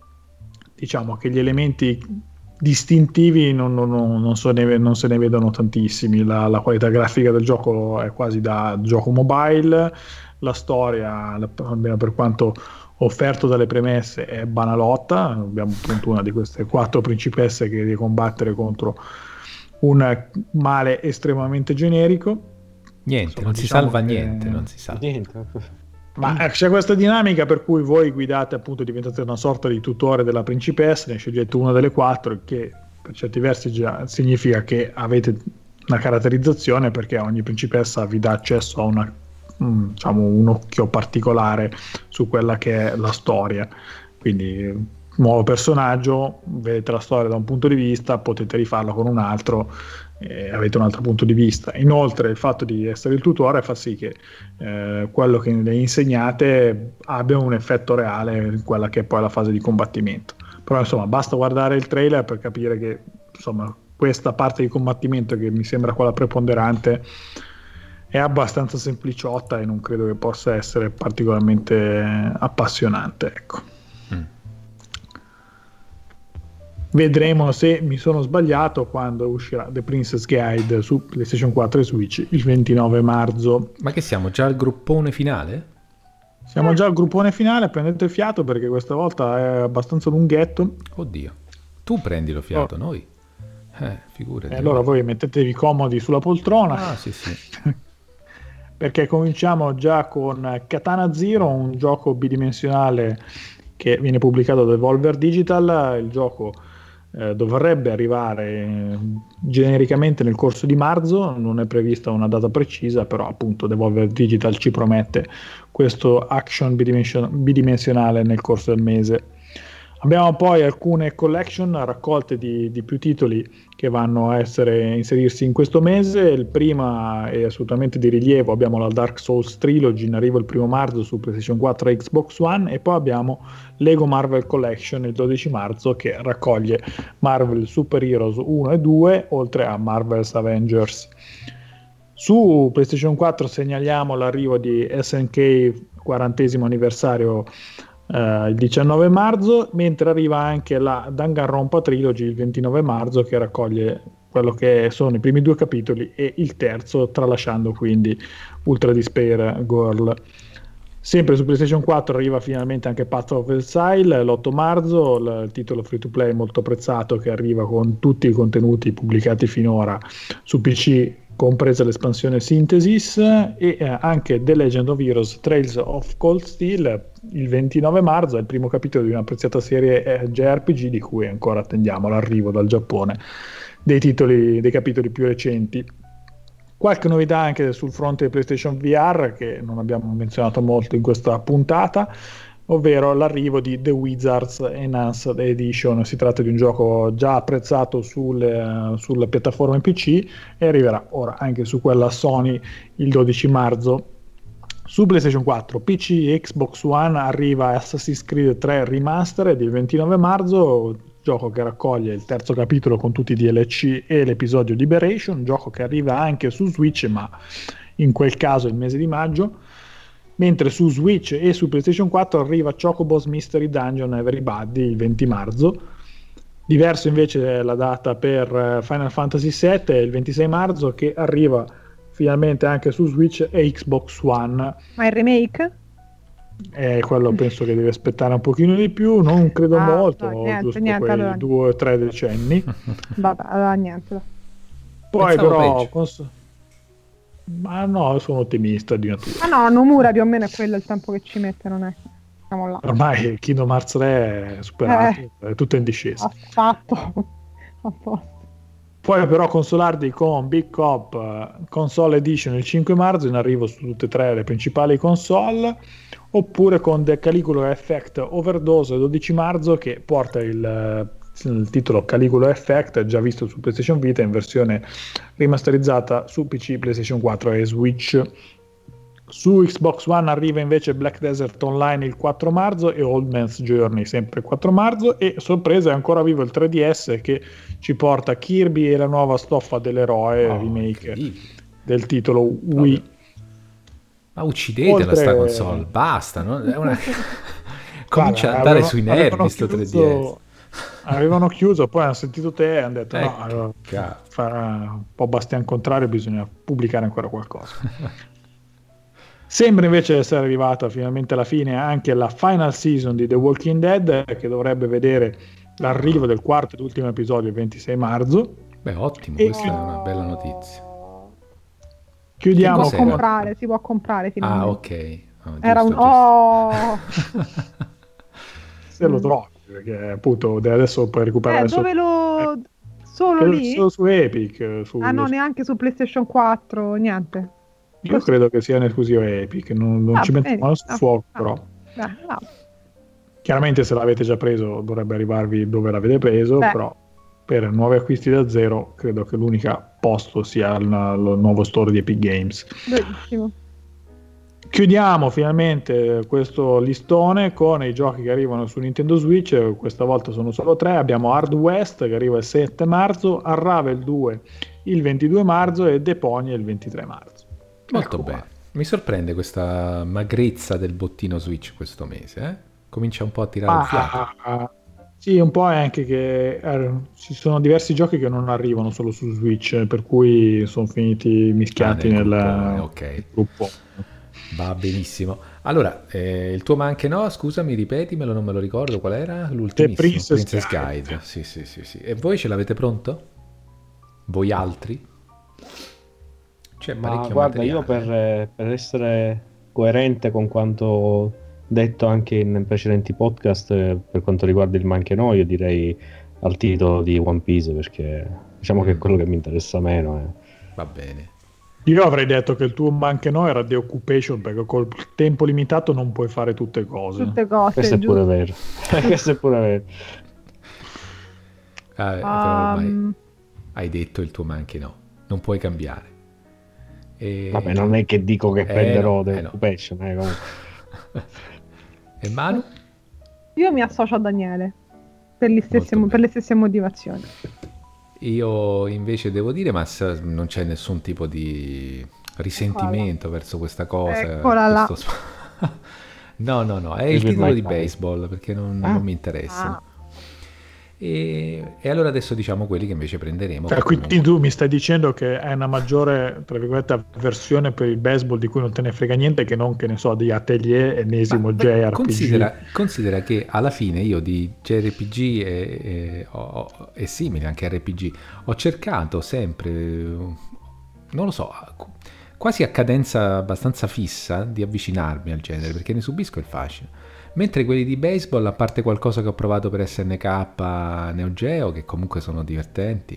diciamo che gli elementi distintivi non, non, non, se, ne, non se, ne, vedono tantissimi. La, la, qualità grafica del gioco è quasi da gioco mobile la storia, almeno per quanto offerto dalle premesse, è banalotta. Abbiamo appunto una di queste quattro principesse che deve combattere contro un male estremamente generico. Niente, Insomma, non si diciamo salva che... niente, non si salva. Niente. Ma eh, c'è questa dinamica per cui voi guidate, appunto, diventate una sorta di tutore della principessa, ne scegliete una delle quattro, che per certi versi già significa che avete una caratterizzazione perché ogni principessa vi dà accesso a una Mm, diciamo, un occhio particolare su quella che è la storia. Quindi nuovo personaggio, vedete la storia da un punto di vista, potete rifarla con un altro e avete un altro punto di vista. Inoltre il fatto di essere il tutore fa sì che eh, quello che le insegnate abbia un effetto reale in quella che è poi la fase di combattimento. Però insomma basta guardare il trailer per capire che insomma questa parte di combattimento che mi sembra quella preponderante è abbastanza sempliciotta e non credo che possa essere particolarmente appassionante. Ecco. Mm. Vedremo se mi sono sbagliato quando uscirà The Princess Guide su PlayStation 4 e Switch il 29 marzo. Ma che siamo già al gruppone finale? Siamo già al gruppone finale, prendete fiato perché questa volta è abbastanza lunghetto. Oddio, tu prendi lo fiato, oh. noi. Eh, figurati. E allora voi mettetevi comodi sulla poltrona. Ah, sì, sì. perché cominciamo già con Katana Zero, un gioco bidimensionale che viene pubblicato da Evolver Digital. Il gioco eh, dovrebbe arrivare eh, genericamente nel corso di marzo, non è prevista una data precisa, però appunto Devolver Digital ci promette questo action bidimension- bidimensionale nel corso del mese. Abbiamo poi alcune collection raccolte di, di, più titoli che vanno a essere, inserirsi in questo mese. Il primo è assolutamente di rilievo, abbiamo la Dark Souls Trilogy in arrivo il primo marzo su PlayStation 4 e Xbox One e poi abbiamo Lego Marvel Collection il 12 marzo che raccoglie Marvel Super Heroes 1 e 2 oltre a Marvel's Avengers. Su PlayStation 4 segnaliamo l'arrivo di SNK 40 anniversario Uh, il 19 marzo, mentre arriva anche la Danganronpa Trilogy il 29 marzo che raccoglie quello che sono i primi due capitoli e il terzo, tralasciando quindi Ultra Despair Girl. Sempre su PlayStation 4 arriva finalmente anche Path of Exile l'8 marzo, il titolo free to play molto apprezzato che arriva con tutti i contenuti pubblicati finora su PC compresa l'espansione Synthesis e eh, anche The Legend of Heroes Trails of Cold Steel il 29 marzo è il primo capitolo di una preziata serie eh, JRPG di cui ancora attendiamo l'arrivo dal Giappone dei titoli dei capitoli più recenti. Qualche novità anche sul fronte PlayStation VR che non abbiamo menzionato molto in questa puntata ovvero l'arrivo di The Wizards Enhanced Edition. Si tratta di un gioco già apprezzato sulle, sulle piattaforme PC e arriverà ora anche su quella Sony il 12 marzo. Su PlayStation 4, PC e Xbox One arriva Assassin's Creed 3 Remastered il 29 marzo, gioco che raccoglie il terzo capitolo con tutti i DLC e l'episodio Liberation, gioco che arriva anche su Switch ma in quel caso il mese di maggio mentre su Switch e su PlayStation 4 arriva Chocobos Mystery Dungeon Everybody il 20 marzo. Diverso invece è la data per eh, Final Fantasy VII, il 26 marzo, che arriva finalmente anche su Switch e Xbox One. Ma il remake? Eh, quello penso che deve aspettare un pochino di più, non credo ah, molto, no, niente, giusto niente, quei allora... due o tre decenni. Vabbè, allora niente. Poi Pensavo però... Cons- ma no, sono ottimista di natura. Ah no, Nomura più o meno è quello il tempo che ci mette, non è? Siamo là. Ormai Kingdom Hearts 3 è superato, eh, è tutto in discesa. Affatto. A posto. Puoi però consolarti con Big Cop uh, Console Edition il 5 marzo in arrivo su tutte e tre le principali console oppure con The Caligula Effect Overdose il 12 marzo che porta il, uh, il titolo Caligula Effect già visto su PlayStation Vita in versione rimasterizzata su PC, PlayStation 4 e Switch su Xbox One arriva invece Black Desert Online il 4 marzo e Old Man's Journey sempre il 4 marzo e sorpresa è ancora vivo il 3DS che ci porta Kirby e la nuova stoffa dell'eroe oh, remake del titolo Wii. Ma uccidetela Oltre... sta console, basta, no? una... comincia Guarda, a andare sui nervi sto 3DS. Avevano chiuso, poi hanno sentito te e hanno detto ecco, no, farà un po' bastian contrario, bisogna pubblicare ancora qualcosa. Sembra invece essere arrivata finalmente alla fine anche la final season di The Walking Dead, che dovrebbe vedere l'arrivo del quarto ed ultimo episodio il 26 marzo. Beh, ottimo, e questa è una bella notizia. Chiudiamo. Si può comprare, si può comprare finalmente. Ah, ok. Oh, giusto, Era un... Oh! Se lo trovi, perché appunto adesso puoi recuperare... Eh, dove lo... Eh, Solo lì? Solo su Epic. Su... Ah no, neanche su PlayStation 4, niente. Io Questo... credo che sia un'esclusiva Epic, non, non ah, ci metto mano sul ah, fuoco, ah, però. Beh, no. Chiaramente se l'avete già preso dovrebbe arrivarvi dove l'avete preso, Beh. però per nuovi acquisti da zero credo che l'unico posto sia il, il nuovo store di Epic Games. Bellissimo. Chiudiamo finalmente questo listone con i giochi che arrivano su Nintendo Switch, questa volta sono solo tre, abbiamo Hard West che arriva il 7 marzo, Unravel 2 il 22 marzo e Deponia il 23 marzo. Molto ecco bene. Mi sorprende questa magrezza del bottino Switch questo mese, eh? Comincia un po' a tirare ah, il fiato. Sì, un po' è anche che eh, ci sono diversi giochi che non arrivano solo su Switch, per cui sono finiti mischiati ah, nel, nel gruppo, okay. gruppo. Va benissimo. Allora, eh, il tuo ma anche no, scusami, ripetimelo, non me lo ricordo qual era l'ultimo. Princess, Princess Guide. Guide. Sì, sì, sì, sì. E voi ce l'avete pronto? Voi altri? C'è Ma guarda, materiale. io per, per, essere coerente con quanto detto anche in precedenti podcast eh, per quanto riguarda il manche no, io direi al titolo di One Piece perché diciamo mm. che è mm. quello che mi interessa meno. Eh. Va bene. Io avrei detto che il tuo manche no era The Occupation perché col tempo limitato non puoi fare tutte cose. Tutte cose. Questo è pure vero. Questo è pure vero. Ah, um... hai detto il tuo manche no, non puoi cambiare. E... Vabbè, non è che dico che eh, prenderò The eh, Occupation. Eh, e Manu? Io mi associo a Daniele per, stesse, per le stesse motivazioni. Io invece devo dire, ma non c'è nessun tipo di risentimento Eccola. verso questa cosa. Eccola questo... no, no, no, è il titolo di baseball perché non, ah. non mi interessa. Ah. E, e, allora adesso diciamo quelli che invece prenderemo. Cioè, quindi tu mi stai dicendo che è una maggiore, avversione per il baseball di cui non te ne frega niente che non, che ne so, di Atelier, ennesimo Ma, JRPG. Considera, considera, che alla fine io di JRPG e, e, o, e simili, anche RPG, ho cercato sempre, non lo so, quasi a cadenza abbastanza fissa di avvicinarmi al genere perché ne subisco il fascino Mentre quelli di baseball, a parte qualcosa che ho provato per SNK Neo Geo, che comunque sono divertenti,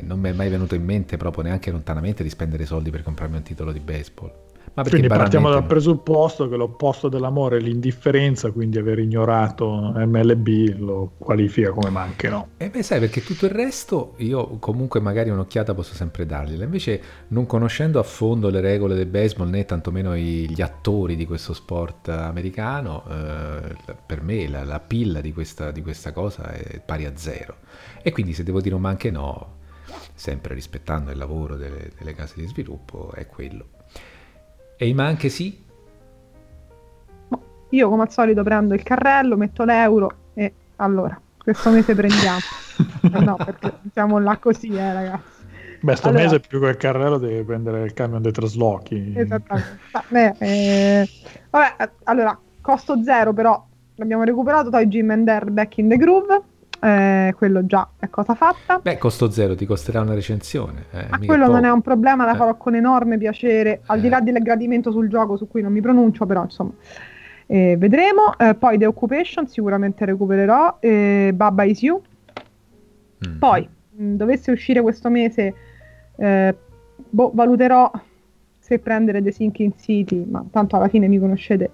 non mi è mai venuto in mente proprio neanche lontanamente di spendere soldi per comprarmi un titolo di baseball. Ma quindi partiamo dal presupposto che l'opposto dell'amore è l'indifferenza, quindi aver ignorato MLB lo qualifica come manche, no? E beh, sai, perché tutto il resto io comunque magari un'occhiata posso sempre dargliela. Invece, non conoscendo a fondo le regole del baseball né tantomeno gli attori di questo sport americano, eh, per me la, la pilla di questa, di questa, cosa è pari a zero. E quindi se devo dire un manche no, sempre rispettando il lavoro delle, delle case di sviluppo, è quello. E i anche sì? Io come al solito prendo il carrello, metto l'euro e allora, questo mese prendiamo. eh no, perché siamo là così, eh ragazzi. Beh, sto allora, mese più che il carrello devi prendere il camion dei traslochi. Esattamente. Beh, eh, vabbè, allora, costo zero però l'abbiamo recuperato, Toy Jim and Air Back in the Groove. Eh, quello già è cosa fatta. Beh, costo zero, ti costerà una recensione. Eh, Ma quello non è un problema, la eh. farò con enorme piacere, al di là eh. del gradimento sul gioco su cui non mi pronuncio, però insomma. Eh, vedremo. Eh, poi The Occupation sicuramente recupererò. Eh, Baba Is You. Mm. Poi, mh, dovesse uscire questo mese, boh, valuterò se prendere The Sinking City, ma tanto alla fine mi conoscete,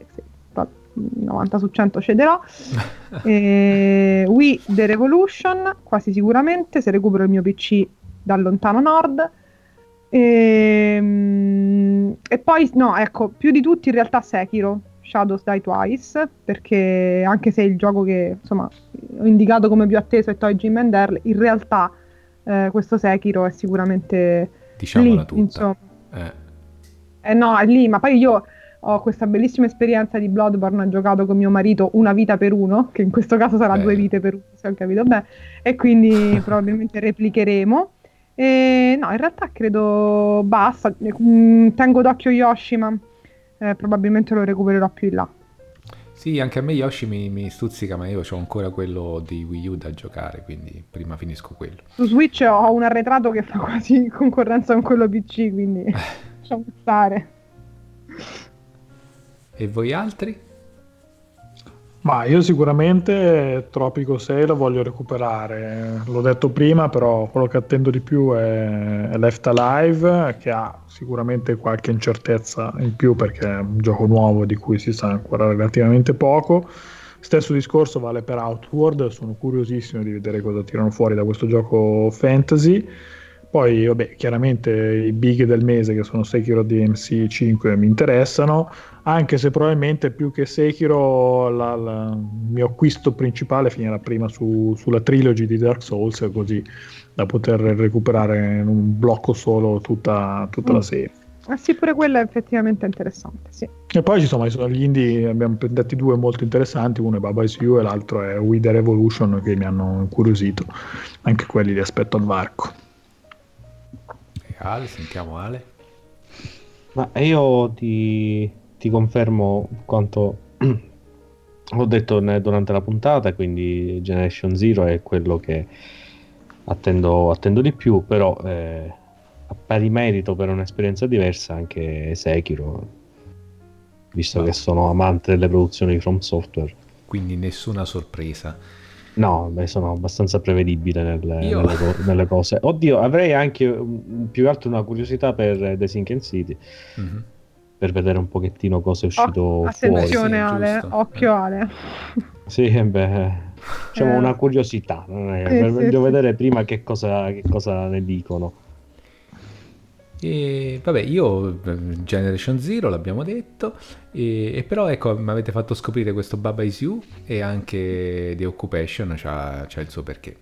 90 su 100 cederò. e, Wii The Revolution, quasi sicuramente, se recupero il mio PC dal lontano nord. E, ehm, e poi, no, ecco, più di tutti in realtà Sekiro, Shadows Die Twice, perché anche se il gioco che insomma ho indicato come più atteso è Toy Jim and Earl, in realtà eh, questo Sekiro è sicuramente diciamola lì, tutta. Insomma. Eh. eh no, è lì, ma poi io ho questa bellissima esperienza di Bloodborne, ho giocato con mio marito una vita per uno, che in questo caso sarà Beh. due vite per uno, se ho capito bene, e quindi probabilmente replicheremo. E no, in realtà credo basta, mm, tengo d'occhio Yoshi, ma eh, probabilmente lo recupererò più in là. Sì, anche a me Yoshi mi, mi stuzzica, ma io ho ancora quello di Wii U da giocare, quindi prima finisco quello. Su Switch ho un arretrato che fa quasi concorrenza con quello PC, quindi lasciamo stare. E voi altri? Ma io sicuramente Tropico 6 lo voglio recuperare. L'ho detto prima, però quello che attendo di più è Left Alive, che ha sicuramente qualche incertezza in più perché è un gioco nuovo di cui si sa ancora relativamente poco. Stesso discorso vale per Outward, sono curiosissimo di vedere cosa tirano fuori da questo gioco fantasy. Poi, vabbè, chiaramente i big del mese che sono Sekiro DMC 5 mi interessano, anche se probabilmente più che Sekiro la, la, il mio acquisto principale finirà prima su, sulla trilogy di Dark Souls, così da poter recuperare in un blocco solo tutta, tutta mm. la serie. Ah sì, pure quello è effettivamente interessante, sì. E poi insomma ci sono gli indie, abbiamo detti due molto interessanti, uno è Baba Is You e l'altro è We The Revolution che mi hanno incuriosito, anche quelli li aspetto al varco. Ale, sentiamo Ale. Ma io ti, ti confermo quanto ho detto durante la puntata, quindi Generation Zero è quello che attendo, attendo di più, però eh, a pari merito per un'esperienza diversa anche Sekiro, visto no. che sono amante delle produzioni di From Software. Quindi nessuna sorpresa. No, beh, sono abbastanza prevedibile nelle, Io... nelle, nelle, cose. Oddio, avrei anche più che altro una curiosità per The Sinking City. Mm-hmm. Per vedere un pochettino cosa è uscito oh, attenzione fuori. Ale, giusto. occhio Ale. Sì, eh, beh, diciamo eh. una curiosità. Sì, voglio sì, vedere sì. prima che cosa, che cosa ne dicono. E vabbè, io Generation Zero l'abbiamo detto, e, e però ecco, mi avete fatto scoprire questo Baba Is You e anche The Occupation c'ha, c'ha il suo perché.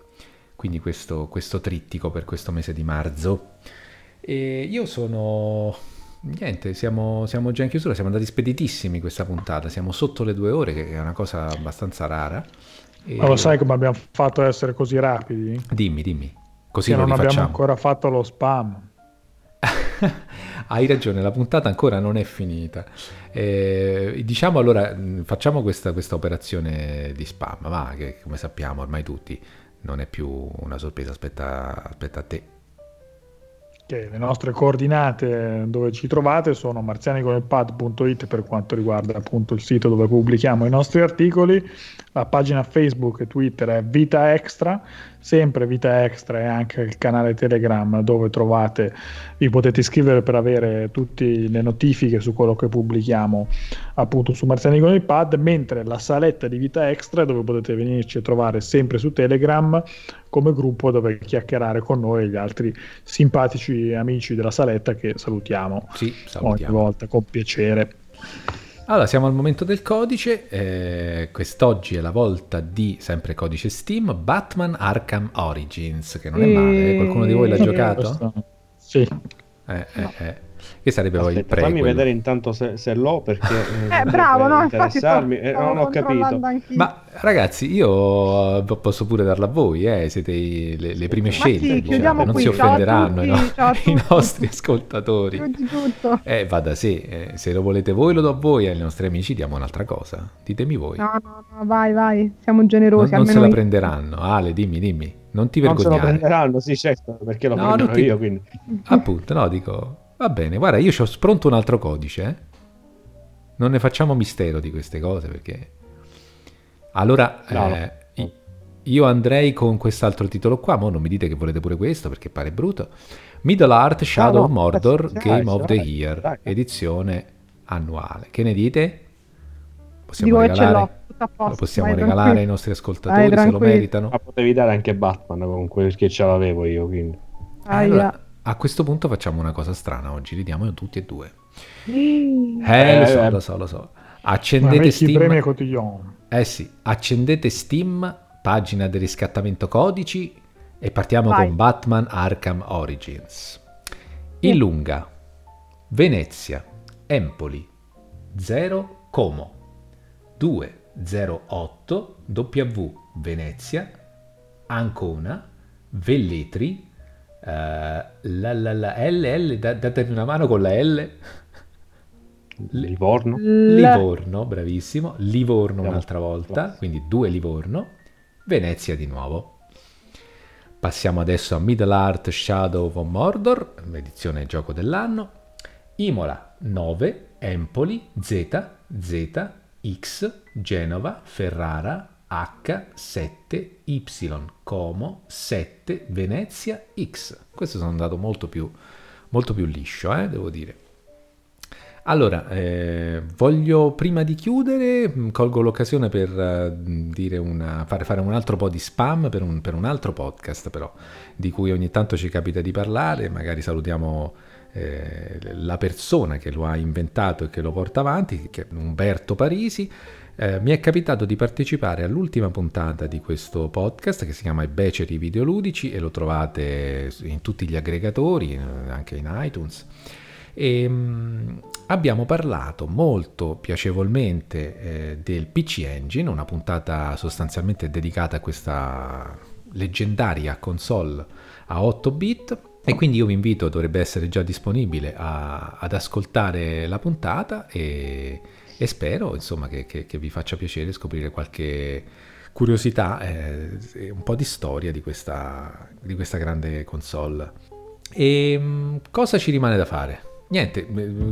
Quindi questo, questo, trittico per questo mese di marzo. E io sono... Niente, siamo, siamo già in chiusura, siamo andati speditissimi questa puntata, siamo sotto le due ore, che è una cosa abbastanza rara. E... Ma lo sai come abbiamo fatto ad essere così rapidi? Dimmi, dimmi. Così che non abbiamo ancora fatto lo spam. Hai ragione, la puntata ancora non è finita. Eh, diciamo allora, facciamo questa, questa, operazione di spam, ma che come sappiamo ormai tutti non è più una sorpresa, aspetta, aspetta a te che le nostre coordinate dove ci trovate sono marzianiconelpad.it per quanto riguarda appunto il sito dove pubblichiamo i nostri articoli, la pagina Facebook e Twitter è Vita Extra, sempre Vita Extra e anche il canale Telegram dove trovate, vi potete iscrivere per avere tutte le notifiche su quello che pubblichiamo appunto su Marziani con il Pad, mentre la saletta di Vita Extra dove potete venirci a trovare sempre su Telegram come gruppo dove chiacchierare con noi e gli altri simpatici amici della saletta che salutiamo, sì, salutiamo. ogni volta con piacere. Allora, siamo al momento del codice. Eh, quest'oggi è la volta di sempre codice Steam Batman Arkham Origins, che non è male. Eh? Qualcuno di voi l'ha giocato? Sì. Eh, eh, eh. Che sarebbe Aspetta, poi il pre. Fammi vedere intanto se, se l'ho perché eh, bravo, no, interessarmi, eh, non ho capito. Ma ragazzi, io posso pure darla a voi, eh, siete i, le, le, prime scelte, sì, diciamo, non qui. si offenderanno i, no? i, nostri ascoltatori. Eh, va da sé, eh, se lo volete voi lo do a voi, ai nostri amici diamo un'altra cosa. Ditemi voi. No, no, no, vai, vai, siamo generosi. Non, non se la prenderanno. Ale, dimmi, dimmi. Non ti vergognare. Non se lo prenderanno, sì, certo, perché lo no, prendono ti... io, quindi. Appunto, no, dico... Va bene, guarda, io ho pronto un altro codice, eh? Non ne facciamo mistero di queste cose, perché... Allora, no, eh, no. io andrei con quest'altro titolo qua, mo non mi dite che volete pure questo, perché pare brutto. Middle Art Shadow of Mordor Game of the Year, edizione annuale. Che ne dite? Possiamo Dico regalare, lo possiamo regalare ai nostri ascoltatori se lo meritano. Ma potevi dare anche Batman comunque perché ce l'avevo io. Quindi. Allora, a questo punto facciamo una cosa strana oggi, li diamo tutti e due. Mm. Eh, lo so, eh, lo so, lo so. Accendete Steam. Eh sì, accendete Steam, pagina di riscattamento codici e partiamo Vai. con Batman Arkham Origins. In lunga, Venezia, Empoli, 0 Como. 208 W Venezia, Ancona, Velletri, uh, la, la, la LL, da, datemi una mano con la L. Livorno. Livorno, bravissimo. Livorno un'altra volta, quindi due Livorno. Venezia di nuovo. Passiamo adesso a Middle Art Shadow of Mordor, edizione gioco dell'anno. Imola 9, Empoli, Z, Z, X, Genova, Ferrara, H, 7, Y, Como, 7, Venezia, X. Questo sono andato molto più, molto più liscio, eh, devo dire. Allora, eh, voglio prima di chiudere, mm, colgo l'occasione per uh, una, fare, fare, un altro po' di spam per un, per un, altro podcast, però, di cui ogni tanto ci capita di parlare, magari salutiamo eh, la persona che lo ha inventato e che lo porta avanti, che è Umberto Parisi. Eh, mi è capitato di partecipare all'ultima puntata di questo podcast che si chiama I Beceri Videoludici e lo trovate in tutti gli aggregatori, eh, anche in iTunes. E, ehm, mh, abbiamo parlato molto piacevolmente eh, del PC Engine, una puntata sostanzialmente dedicata a questa leggendaria console a 8 bit e quindi io vi invito, dovrebbe essere già disponibile, a, ad ascoltare la puntata e, e spero insomma, che, che, che, vi faccia piacere scoprire qualche curiosità e eh, un po' di storia di questa, di questa grande console. E mm, cosa ci rimane da fare? Niente,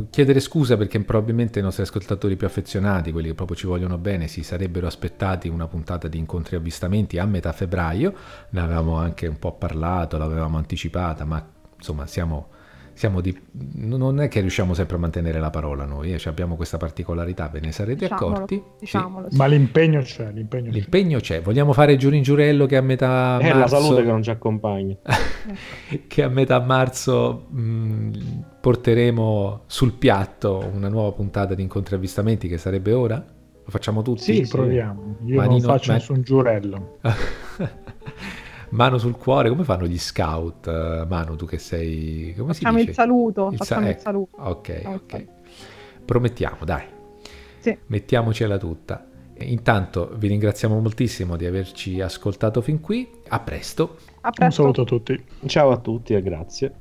chiedere scusa perché probabilmente i nostri ascoltatori più affezionati, quelli che proprio ci vogliono bene, si sarebbero aspettati una puntata di incontri e avvistamenti a metà febbraio, ne avevamo anche un po' parlato, l'avevamo anticipata, ma insomma siamo di, non è che riusciamo sempre a mantenere la parola noi, eh? cioè abbiamo questa particolarità, ve ne sarete diciamolo, accorti. Diciamolo, sì. Ma l'impegno c'è, l'impegno, l'impegno c'è. c'è. Vogliamo fare Giurin Giurello che a metà è marzo... la salute che non ci accompagna. che a metà marzo mh, porteremo sul piatto una nuova puntata di incontri e avvistamenti che sarebbe ora? Lo facciamo tutti? Sì, sì. proviamo. Io Manino, non faccio ma... nessun giurello. mano sul cuore, come fanno gli scout? Eh, Manu, tu che sei... Come facciamo il saluto, il facciamo sa- il ecco, saluto. Ok, facciamo ok. Saluto. Promettiamo, dai. Sì. Mettiamocela tutta. Intanto vi ringraziamo moltissimo di averci ascoltato fin qui. A presto. A presto. Un saluto a tutti. Ciao a tutti e grazie.